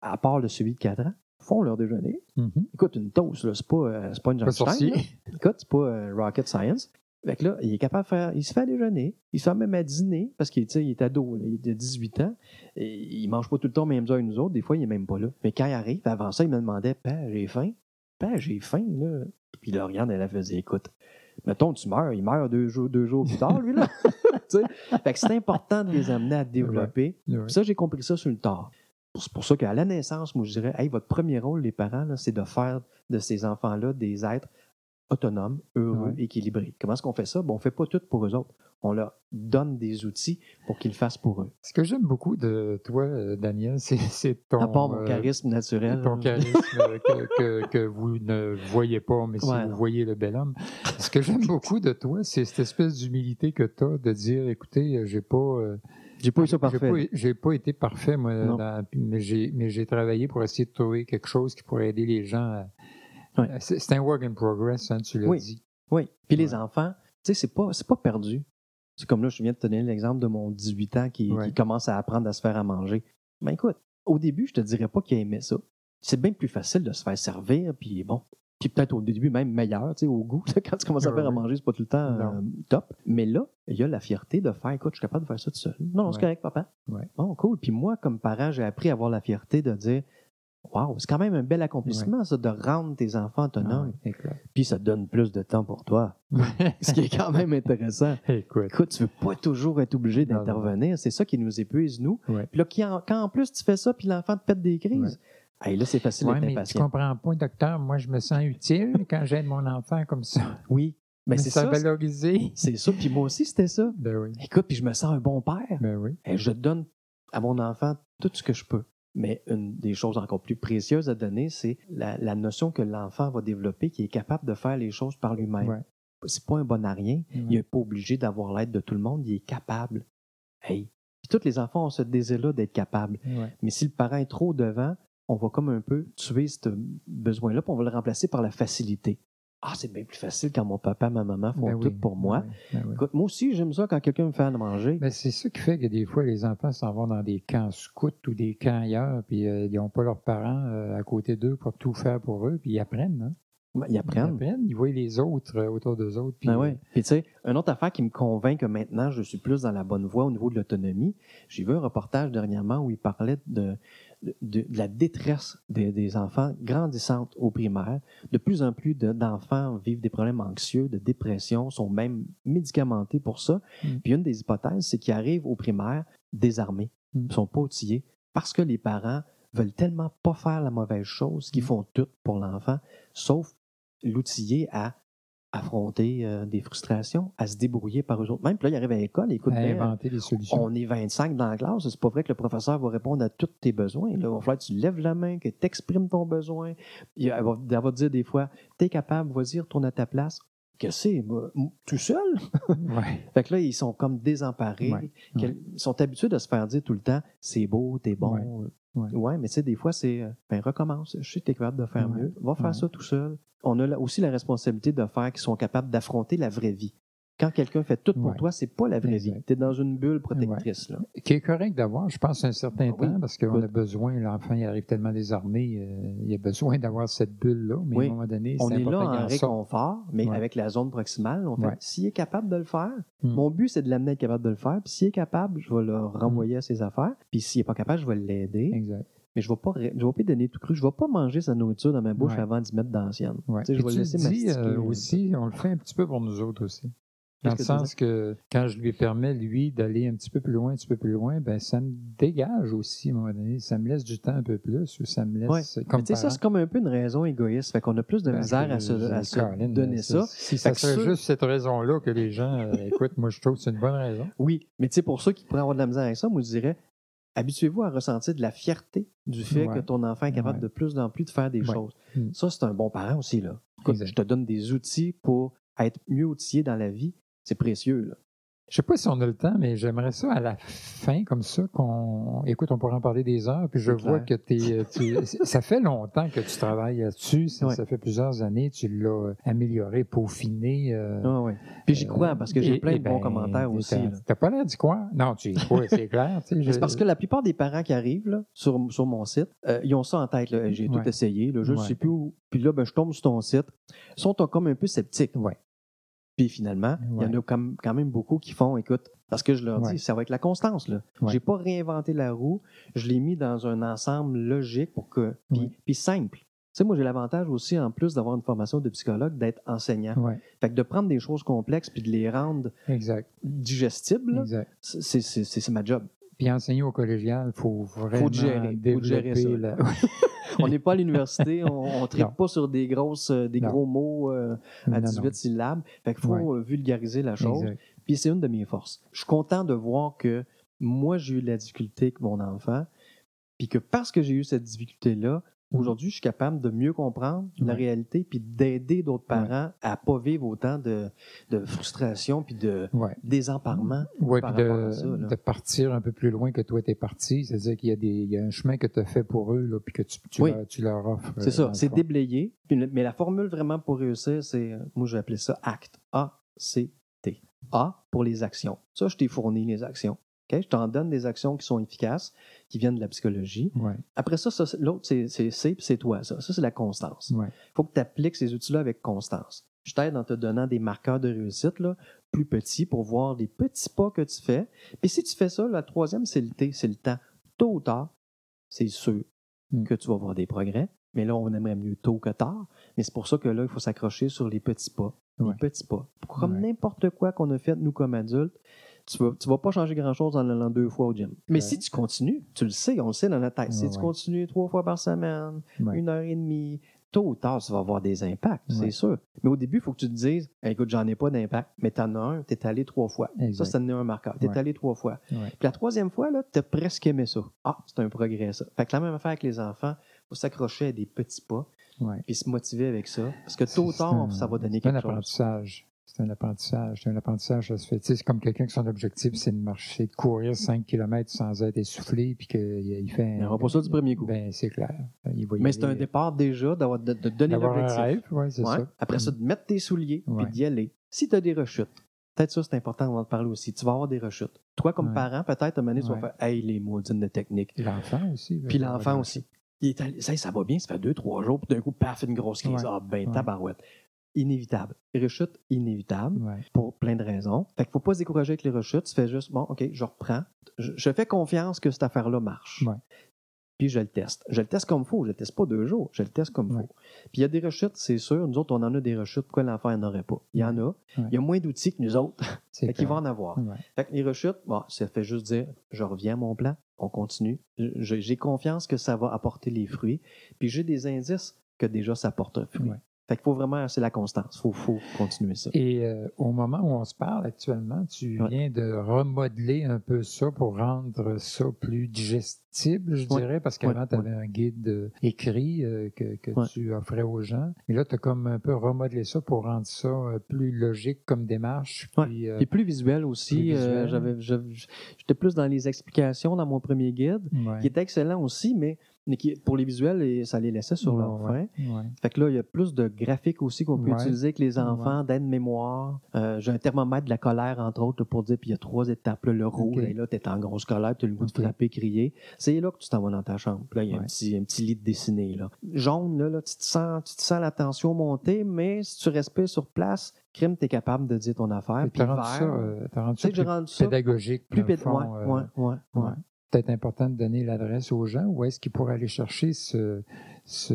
à part le celui de 4 ans, font leur déjeuner. Mhm. Écoute, une toast, c'est pas, euh, pas une Einstein. Écoute, c'est pas euh, rocket science. Fait que là, il est capable de faire, il se fait à déjeuner, il se fait même à dîner, parce qu'il il est ado, là, il a 18 ans, et il mange pas tout le temps aux mêmes heures que nous autres, des fois, il est même pas là. Mais quand il arrive, avant ça, il me demandait, Père, j'ai faim. Père, j'ai faim, là. Puis regarde, elle a faisait, écoute, mettons, tu meurs, il meurt deux jours, deux jours plus tard, lui, là. Fait que c'est important de les amener à développer. Ouais. Ça, j'ai compris ça sur le tard. C'est pour ça qu'à la naissance, moi, je dirais, hey, votre premier rôle, les parents, c'est de faire de ces enfants-là des êtres autonomes, heureux, Ouais. équilibrés. Comment est-ce qu'on fait ça? Bon, on ne fait pas tout pour eux autres. On leur donne des outils pour qu'ils le fassent pour eux. Ce que j'aime beaucoup de toi, euh, Daniel, c'est ton. à part mon euh, charisme naturel. Ton charisme euh, que, que- que vous ne voyez pas, mais si Ouais, vous non. voyez le bel homme. Ce que j'aime beaucoup de toi, c'est cette espèce d'humilité que tu as de dire écoutez, j'ai pas. euh, J'ai pas eu ça parfait. j'ai pas été parfait, moi, dans- mais j'ai travaillé pour essayer de trouver quelque chose qui pourrait aider les gens. à- Ouais. C'est, un work in progress, hein, tu l'as Oui. dit. Oui. Puis les enfants, tu sais, c'est pas, pas perdu. C'est comme là, je viens de te donner l'exemple de mon 18 ans qui, Ouais. qui commence à apprendre à se faire à manger. Ben écoute, au début, je te dirais pas qu'il aimait ça. C'est bien plus facile de se faire servir, puis bon. Puis peut-être au début même meilleur, tu sais, au goût. Quand tu commences à Ouais, faire à manger, c'est pas tout le temps euh, top. Mais là, il y a la fierté de faire, écoute, je suis capable de faire ça tout seul. Non, non, c'est Ouais. correct, papa. Ouais. Bon, cool. Puis moi, comme parent, j'ai appris à avoir la fierté de dire, waouh, c'est quand même un bel accomplissement, ça, de rendre tes enfants autonomes. Ah, ouais. Puis ça te donne plus de temps pour toi. Ce qui est quand même intéressant. Écoute. Écoute, tu veux pas toujours être obligé d'intervenir. C'est ça qui nous épuise, nous. Ouais. Puis là, quand en plus tu fais ça, puis l'enfant te pète des crises, hey, là, c'est facile d'être mais tu impatient. comprends pas, docteur. Moi, je me sens utile quand j'aide mon enfant comme ça. Oui, mais c'est ça. valorisé. C'est ça. Puis moi aussi, c'était ça. Ben oui. Écoute, puis je me sens un bon père. Ben oui. Et je donne à mon enfant tout ce que je peux. Mais une des choses encore plus précieuses à donner, c'est la, la notion que l'enfant va développer, qui est capable de faire les choses par lui-même. Ouais. C'est pas un bon à rien. Il n'est pas obligé d'avoir l'aide de tout le monde. Il est capable. Hey. Puis tous les enfants ont ce désir-là d'être capables. Ouais. Mais si le parent est trop devant, on va comme un peu tuer ce besoin-là, puis on va le remplacer par la facilité. Ah, c'est bien plus facile quand mon papa, ma maman font Ben tout oui, pour moi. ben oui, ben. Écoute, moi aussi, j'aime ça quand quelqu'un me fait à manger. C'est ça qui fait que des fois, les enfants s'en vont dans des camps scouts ou des camps ailleurs, puis euh, ils n'ont pas leurs parents euh, à côté d'eux pour tout faire pour eux, puis ils apprennent. Hein? Ils Ils apprennent. apprennent, ils voient les autres euh, autour d'eux autres. Puis, Ben ouais. Puis tu sais, une autre affaire qui me convainc que maintenant je suis plus dans la bonne voie au niveau de l'autonomie, j'ai vu un reportage dernièrement où il parlait de, de, de la détresse des, des enfants grandissantes au primaire. De plus en plus de- d'enfants vivent des problèmes anxieux, de dépression, sont même médicamentés pour ça. Mm. Puis une des hypothèses, c'est qu'ils arrivent au primaire désarmés, ils sont pas outillés, parce que les parents veulent tellement pas faire la mauvaise chose qu'ils Mm. font tout pour l'enfant, sauf l'outiller à affronter euh, des frustrations, à se débrouiller par eux autres. Même, puis là, ils arrivent à l'école, écoute à bien, inventer des solutions. on est 25 dans la classe, c'est pas vrai que le professeur va répondre à tous tes besoins. Là. Il va falloir que tu lèves la main, que tu exprimes ton besoin. Elle va, elle va te dire des fois, t'es capable, vas-y, retourne à ta place. Que c'est, tout seul? Ouais. Fait que là, ils sont comme désemparés. Ouais, Ils sont habitués de se faire dire tout le temps, c'est beau, t'es bon. Ouais, mais tu sais, des fois, c'est, euh, ben, recommence. Je sais que t'es capable de faire mieux. Va faire ça tout seul. On a aussi la responsabilité de faire qu'ils sont capables d'affronter la vraie vie. Quand quelqu'un fait tout pour Ouais. toi, c'est pas la vraie vie. Tu es dans une bulle protectrice. Là. Qui est correct d'avoir, je pense, un certain Ah oui. temps, parce qu'on a besoin, l'enfant, il arrive tellement désarmé, euh, il a besoin d'avoir cette bulle-là, mais Oui. à un moment donné, On c'est est là en réconfort, mais Ouais. avec la zone proximale, on fait, Ouais. s'il est capable de le faire, Hmm. mon but, c'est de l'amener à être capable de le faire. Puis s'il est capable, je vais le renvoyer à ses affaires. Puis s'il n'est pas capable, je vais l'aider. Exact. Mais je ne vais pas, je vais pas lui donner tout cru. Je ne vais pas manger sa nourriture dans ma bouche Ouais. avant d'y mettre dans la sienne. Ouais. Je vais tu le laisser dis euh, aussi, on le fait un petit peu pour nous autres aussi. Dans le sens que quand je lui permets, lui, d'aller un petit peu plus loin, un petit peu plus loin, ben ça me dégage aussi à un moment donné. Ça me laisse du temps un peu plus ou ça me laisse Ouais. comme Mais tu sais, ça, c'est comme un peu une raison égoïste. Fait qu'on a plus de ben, misère à se, à se donner ça. Si ça serait ceux- juste cette raison-là que les gens, euh, écoute, moi je trouve que c'est une bonne raison. Oui, mais tu sais, pour ceux qui pourraient avoir de la misère avec ça, moi, je dirais, habituez-vous à ressentir de la fierté du fait Ouais. que ton enfant est capable Ouais. de plus en plus de faire des Ouais. choses. Mm. Ça, c'est un bon parent aussi, là. Écoute, je te donne des outils pour être mieux outillé dans la vie. C'est précieux, là. Je sais pas si on a le temps, mais j'aimerais ça à la fin, comme ça, qu'on. Écoute, on pourrait en parler des heures, puis je vois clair. que t'es, tu... ça fait longtemps que tu travailles là-dessus. Ça, fait plusieurs années. Tu l'as amélioré, peaufiné. euh, Ah ouais. Puis j'y crois, parce que j'ai plein de bons ben, commentaires aussi. t'as- pas l'air d'y croire? Non, tu y crois, c'est clair. C'est parce que la plupart des parents qui arrivent là, sur, sur mon site, euh, ils ont ça en tête. J'ai tout essayé, là, je ne Ouais. sais plus où. Puis là, ben, je tombe sur ton site. Ils sont comme un peu sceptiques. Ouais. Puis finalement, il y en a quand même beaucoup qui font, écoute, parce que je leur Ouais. dis, ça va être la constance. Là. Ouais. J'ai pas réinventé la roue, je l'ai mis dans un ensemble logique pour que. Puis, puis simple. Tu sais, moi, j'ai l'avantage aussi, en plus d'avoir une formation de psychologue, d'être enseignant. Fait que de prendre des choses complexes puis de les rendre exact. digestibles, c'est ma job. Puis enseigner au collégial, il faut vraiment gérer, faut te développer gérer ça. la- On n'est pas à l'université, on ne tripe Non. pas sur des grosses, euh, des Non. gros mots euh, à Non, non. 18 syllabes. Fait qu'il faut Ouais. euh, vulgariser la chose. Exact. Puis c'est une de mes forces. Je suis content de voir que moi, j'ai eu de la difficulté avec mon enfant, puis que parce que j'ai eu cette difficulté-là, Aujourd'hui, je suis capable de mieux comprendre la Ouais. réalité puis d'aider d'autres parents à pas vivre autant de, de frustration puis de Ouais. désemparement. Ouais, par puis de, ça, là. de partir un peu plus loin que toi t'es parti, c'est-à-dire qu'il y a des, il y a un chemin que tu as fait pour eux, là, puis que tu, tu, Oui. leur, tu leur offres. euh, C'est dans ça, c'est déblayé. Mais la formule vraiment pour réussir, c'est, euh, moi je vais appeler ça ACT. A-C-T. A pour les actions. Ça, je t'ai fourni les actions. Je t'en donne des actions qui sont efficaces, qui viennent de la psychologie. Ouais, Après ça, l'autre, c'est C, puis c'est toi. Ça, ça c'est la constance. ouais, Il faut que tu appliques ces outils-là avec constance. Je t'aide en te donnant des marqueurs de réussite là, plus petits pour voir les petits pas que tu fais. Puis si tu fais ça, la troisième, c'est le T, c'est le temps. Tôt ou tard, c'est sûr Mm. que tu vas voir des progrès. Mais là, on aimerait mieux tôt que tard. Mais c'est pour ça que là, il faut s'accrocher sur les petits pas. Ouais. Les petits pas. Comme n'importe quoi qu'on a fait, nous, comme adultes, tu vas, tu vas pas changer grand-chose en allant deux fois au gym. Mais Ouais. si tu continues, tu le sais, on le sait dans la tête. Si Ouais, tu continues trois fois par semaine, une heure et demie, tôt ou tard, ça va avoir des impacts, c'est sûr. Mais au début, il faut que tu te dises, Hey, écoute, j'en ai pas d'impact, mais t'en as un, t'es allé trois fois. Exact. Ça, c'est un marqueur. T'es Ouais. allé trois fois. Puis la troisième fois, là, t'as presque aimé ça. Ah, c'est un progrès, ça. Fait que la même affaire avec les enfants, faut s'accrocher à des petits pas, puis se motiver avec ça. Parce que tôt ou tard, un- ça va donner C'est un quelque chose. apprentissage. C'est un apprentissage. C'est un apprentissage, ça se fait. C'est comme quelqu'un qui son objectif, c'est de marcher, de courir 5 km sans être essoufflé, puis qu'il il fait. Il n'y aura pas ça du premier coup. Ben, c'est clair. Il va y Mais c'est un départ déjà d'avoir- de, de donner l'objectif. ouais, c'est Ouais. ça. Après ça, de mettre tes souliers Ouais. puis d'y aller. Si tu as des rechutes, peut-être ça, c'est important, on va en parler aussi. Tu vas avoir des rechutes. Toi, comme parent, peut-être, à un moment donné, tu vas faire Hey, les maudines de technique. L'enfant aussi. Puis l'enfant aussi. Il est allé- ça, ça va bien, ça fait deux, trois jours, puis d'un coup, paf, une grosse crise. Ah, ben, tabarouette. Inévitable. Rechute inévitable Ouais. pour plein de raisons. Fait qu'il faut pas se décourager avec les rechutes. Tu fais juste, bon, OK, je reprends. Je, je fais confiance que cette affaire-là marche. Ouais. Puis je le teste. Je le teste comme faut. Je le teste pas deux jours. Je le teste comme Ouais. faut. Puis il y a des rechutes, c'est sûr. Nous autres, on en a des rechutes. Pourquoi l'enfant n'en aurait pas? Il y en a. Il y a moins d'outils que nous autres. Fait qu'il va en avoir. Fait que les rechutes, bon, ça fait juste dire, je reviens à mon plan, on continue. J'ai confiance que ça va apporter les fruits. Puis j'ai des indices que déjà ça porte un fruit. Ouais. Fait qu'il faut vraiment, c'est la constance. Faut, faut continuer ça. Et euh, au moment où on se parle actuellement, tu Ouais. viens de remodeler un peu ça pour rendre ça plus digestible, je Ouais. dirais, parce qu'avant, Ouais, tu avais un guide euh, écrit euh, que, que tu offrais aux gens. Et là, tu as comme un peu remodelé ça pour rendre ça plus logique comme démarche. Puis, Puis plus visuel aussi. J'étais plus dans les explications dans mon premier guide, qui était excellent aussi, mais, mais qui, pour les visuels, et ça les laissait sur leur ouais. Fait que là, il y a plus de graphiques aussi qu'on peut utiliser avec les enfants, d'aide-mémoire. Euh, j'ai un thermomètre de la colère, entre autres, pour dire, puis il y a trois étapes. là, le rouge, et là, t'es en grosse colère, tu as le goût de frapper, crier. C'est là que tu t'en vas dans ta chambre. Puis là, il y a un, petit, un petit lit de dessiné. Là. Jaune, là, là, tu, te sens, tu te sens la tension monter, mais si tu respires sur place, crime, tu es capable de dire ton affaire. Tu Puis rendu vert, ça, euh, rendu tu ça plus pédagogique. plus pédagogique. Ouais, euh, ouais, ouais, ouais. Peut-être important de donner l'adresse aux gens ou est-ce qu'ils pourraient aller chercher ce. ce...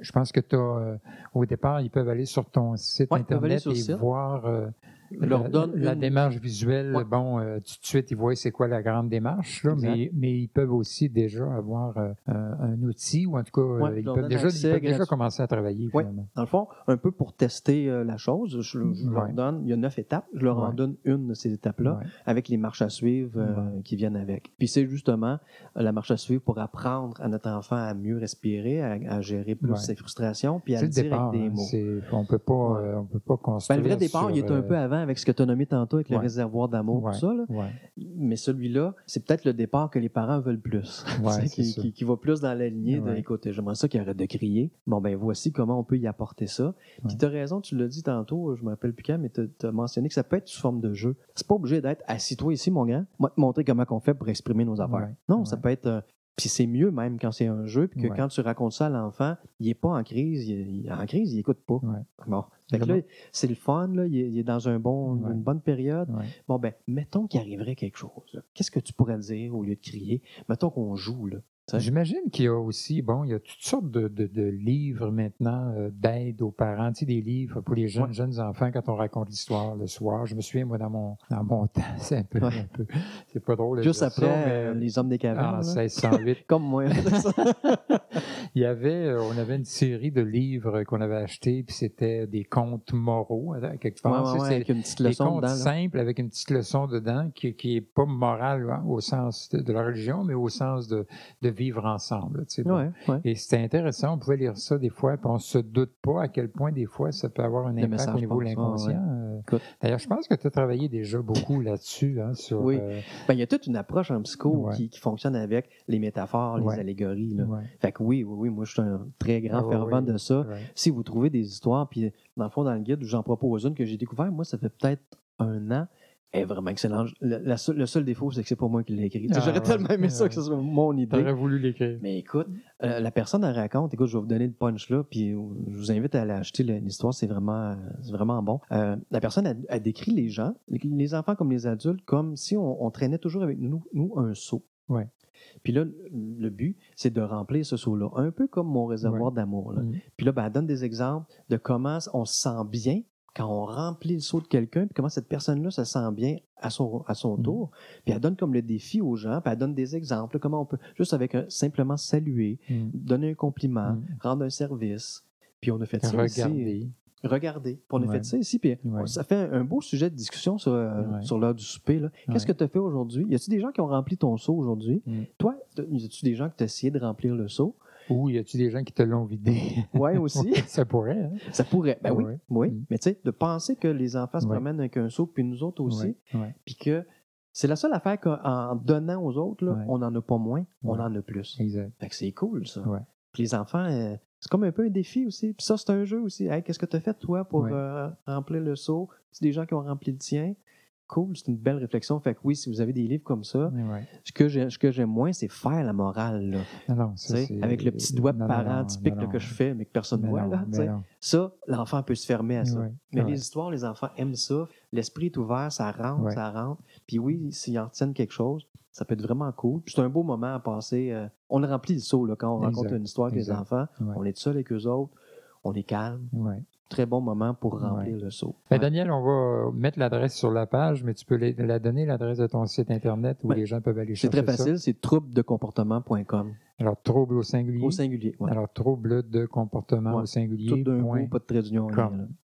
Je pense que tu as. au départ, ils peuvent aller sur ton site Ouais, Internet sur et site. voir euh, leur la, donne la démarche visuelle. Ouais. Bon, euh, tout de suite, ils voient c'est quoi la grande démarche, là, mais, mais ils peuvent aussi déjà avoir euh, un, outil ou en tout cas, euh, Ouais, ils, peuvent déjà, ils accès peuvent déjà commencer à travailler Ouais. finalement. Dans le fond, un peu pour tester euh, la chose, je, je leur donne, il y a neuf étapes, je leur en donne une de ces étapes-là avec les marches à suivre qui viennent avec. Puis c'est justement la marche à suivre pour apprendre à notre enfant à mieux respirer, à, à gérer plus ses frustrations, puis à le dire départ. avec des hein, mots. on peut pas, on peut pas Ben, construire. le vrai départ, il est un peu avant avec ce que tu as nommé tantôt avec le réservoir d'amour, Ouais. tout ça. là. Ouais. Mais celui-là, c'est peut-être le départ que les parents veulent plus. Qui, ça. qui- qui va plus dans la lignée de écoute, j'aimerais ça qu'il arrête de crier. Bon, ben voici comment on peut y apporter ça. Puis tu as raison, tu l'as dit tantôt, je me rappelle plus quand, mais tu as mentionné que ça peut être sous forme de jeu. C'est pas obligé d'être assis-toi ici, mon grand. Moi, te montrer comment on fait pour exprimer nos affaires. Non, ça peut être. Puis c'est mieux même quand c'est un jeu, puis que Ouais. quand tu racontes ça à l'enfant, il est pas en crise, il est, en crise, il écoute pas. Ouais. Bon. Fait que là, c'est le fun, là, il, est, il est dans un bon, Ouais. une bonne période. Bon, ben, mettons qu'il arriverait quelque chose. Qu'est-ce que tu pourrais dire au lieu de crier? Mettons qu'on joue, là. J'imagine qu'il y a aussi, bon, il y a toutes sortes de, de- de livres maintenant euh, d'aide aux parents, tu sais, des livres pour les jeunes, Ouais. jeunes enfants quand on raconte l'histoire le soir. Je me souviens, moi, dans mon, dans mon temps, c'est un peu, Ouais. un peu, c'est pas drôle. Juste après ça, mais, euh, les hommes des en cavernes. là. 1608, Comme moi. Il y avait, euh, on avait une série de livres qu'on avait achetés, puis c'était des contes moraux, quelque part. ouais, ouais, avec une petite des leçon contes dedans. là. simples avec une petite leçon dedans qui, qui est pas morale hein, au sens de, de la religion, mais au sens de, de vivre ensemble. tu sais. Ouais. Et c'était intéressant, on pouvait lire ça des fois, puis on se doute pas à quel point des fois ça peut avoir un impact au niveau de l'inconscient. Euh. D'ailleurs, je pense que tu as travaillé déjà beaucoup là-dessus, hein, sur... Oui. euh, Ben, il y a toute une approche en psycho qui, qui fonctionne avec les métaphores, les allégories. Là. Fait que oui, oui, oui, moi je suis un très grand Ah, fervent de ça. ouais. Si vous trouvez des histoires, puis dans le fond, dans le guide, j'en propose une que j'ai découvert, moi, ça fait peut-être un an. Elle est vraiment excellente. Le, la seule- le seul défaut, c'est que c'est pas moi qui l'ai écrit. Ah, J'aurais ouais. tellement aimé ça Ouais. que ce soit mon idée. T'aurais voulu l'écrire. Mais écoute, euh, la personne elle raconte, écoute, je vais vous donner le punch là, puis euh, je vous invite à aller acheter l'histoire, c'est vraiment, vraiment bon. Euh, la personne a, a décrit les gens, les- les enfants comme les adultes, comme si on, on traînait toujours avec nous, nous un seau. Ouais. Puis là, le- but, c'est de remplir ce seau-là, un peu comme mon réservoir d'amour. là. Mm. Puis là, ben, elle donne des exemples de comment on se sent bien quand on remplit le seau de quelqu'un, puis comment cette personne-là se sent bien à son, à son Mhm. tour. Puis elle donne comme le défi aux gens, puis elle donne des exemples, comment on peut, juste avec un, simplement saluer, Mm. donner un compliment, rendre un service. Puis on a fait ça. Regarder. Regardez. Puis on a Ouais. fait ça ici. Puis Ouais. ça fait un beau sujet de discussion sur, euh, Ouais. sur l'heure du souper. là. Qu'est-ce que tu as fait aujourd'hui? Y a-tu des gens qui ont rempli ton seau aujourd'hui? Mm. Toi, y a-tu des gens qui t'ont essayé de remplir le seau? Ou y a-tu des gens qui te l'ont vidé? Ouais, aussi. ça pourrait, hein? ça pourrait. Ben oui. Oui. Mm. Mais tu sais, de penser que les enfants se promènent avec un seau, puis nous autres aussi, puis que c'est la seule affaire qu'en donnant aux autres, là, on n'en a pas moins, on en a plus. Exact. Fait que c'est cool, ça. Puis les enfants, euh, c'est comme un peu un défi aussi. Puis ça, c'est un jeu aussi. Hey, qu'est-ce que tu as fait, toi, pour Ouais. euh, remplir le seau? C'est des gens qui ont rempli le tien. Cool, c'est une belle réflexion. Fait que oui, si vous avez des livres comme ça, Ouais, ce que j'ai- ce que j'aime moins, c'est faire la morale. Là, Non, non, ça, avec le petit doigt de non, parent typique là, que je fais, mais que personne ne voit. Là. Ça, l'enfant peut se fermer à ça. Ouais, Mais ouais. les histoires, les enfants aiment ça. L'esprit est ouvert, ça rentre, ça rentre. Puis oui, s'ils en retiennent quelque chose, ça peut être vraiment cool. Puis c'est un beau moment à passer. euh, on remplit le seau là, quand on Exact, raconte une histoire avec les enfants. On est seul avec eux autres. On est calme. Très bon moment pour Ouais. remplir le seau. Ben. Daniel, on va mettre l'adresse sur la page, mais tu peux la la donner, l'adresse de ton site Internet où les gens peuvent aller C'est chercher très facile, c'est troubledecomportement.com. Alors, trouble au singulier. Au singulier. Ouais. Alors, trouble de comportement Ouais. au singulier. Tout d'un coup, pas de trait d'union.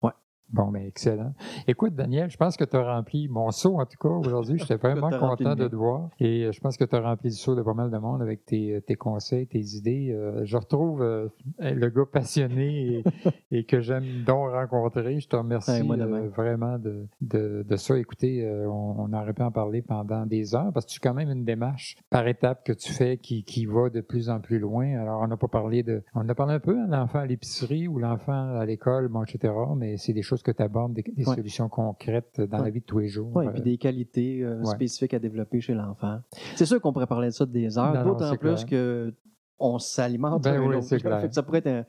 Ouais. Bon, ben excellent. Écoute, Daniel, je pense que tu as rempli mon saut, en tout cas, aujourd'hui. J'étais vraiment content de te voir. Et euh, je pense que tu as rempli le saut de pas mal de monde avec tes, tes conseils, tes idées. Euh, je retrouve euh, le gars passionné et, et que j'aime donc rencontrer. Je te remercie Ouais, euh, vraiment de, de, de ça. Écoutez, euh, on, on aurait pu en parler pendant des heures parce que tu as quand même une démarche par étape que tu fais qui, qui va de plus en plus loin. Alors, on n'a pas parlé de... On a parlé un peu, hein, l'enfant à l'épicerie ou l'enfant à l'école, bon, etc. Mais c'est des choses que tu abordes, des, des Ouais. solutions concrètes dans Ouais. la vie de tous les jours. Ouais, et Euh, puis des qualités euh, ouais. spécifiques à développer chez l'enfant. C'est sûr qu'on pourrait parler de ça des heures, d'autant plus clair. que on s'alimente Ben oui, c'est clair. Ça pourrait être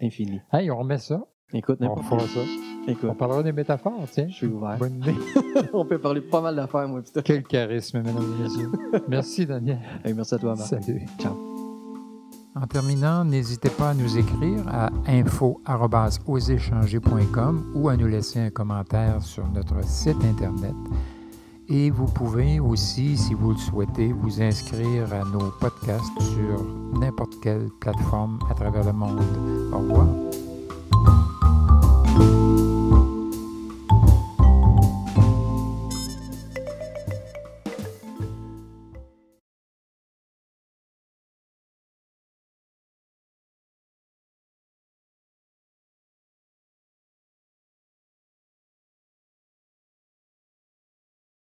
infini. Hey, on remet ça. Écoute, On n'importe quoi. ça. On Écoute, parlera des métaphores, tiens. je suis ouvert. Bonne idée. on peut parler pas mal d'affaires, moi. putain. Quel charisme, mesdames et messieurs. Merci, Daniel. Merci à toi, Marc. Salut. Ciao. En terminant, n'hésitez pas à nous écrire à info.oséchanger.com ou à nous laisser un commentaire sur notre site Internet. Et vous pouvez aussi, si vous le souhaitez, vous inscrire à nos podcasts sur n'importe quelle plateforme à travers le monde. Au revoir.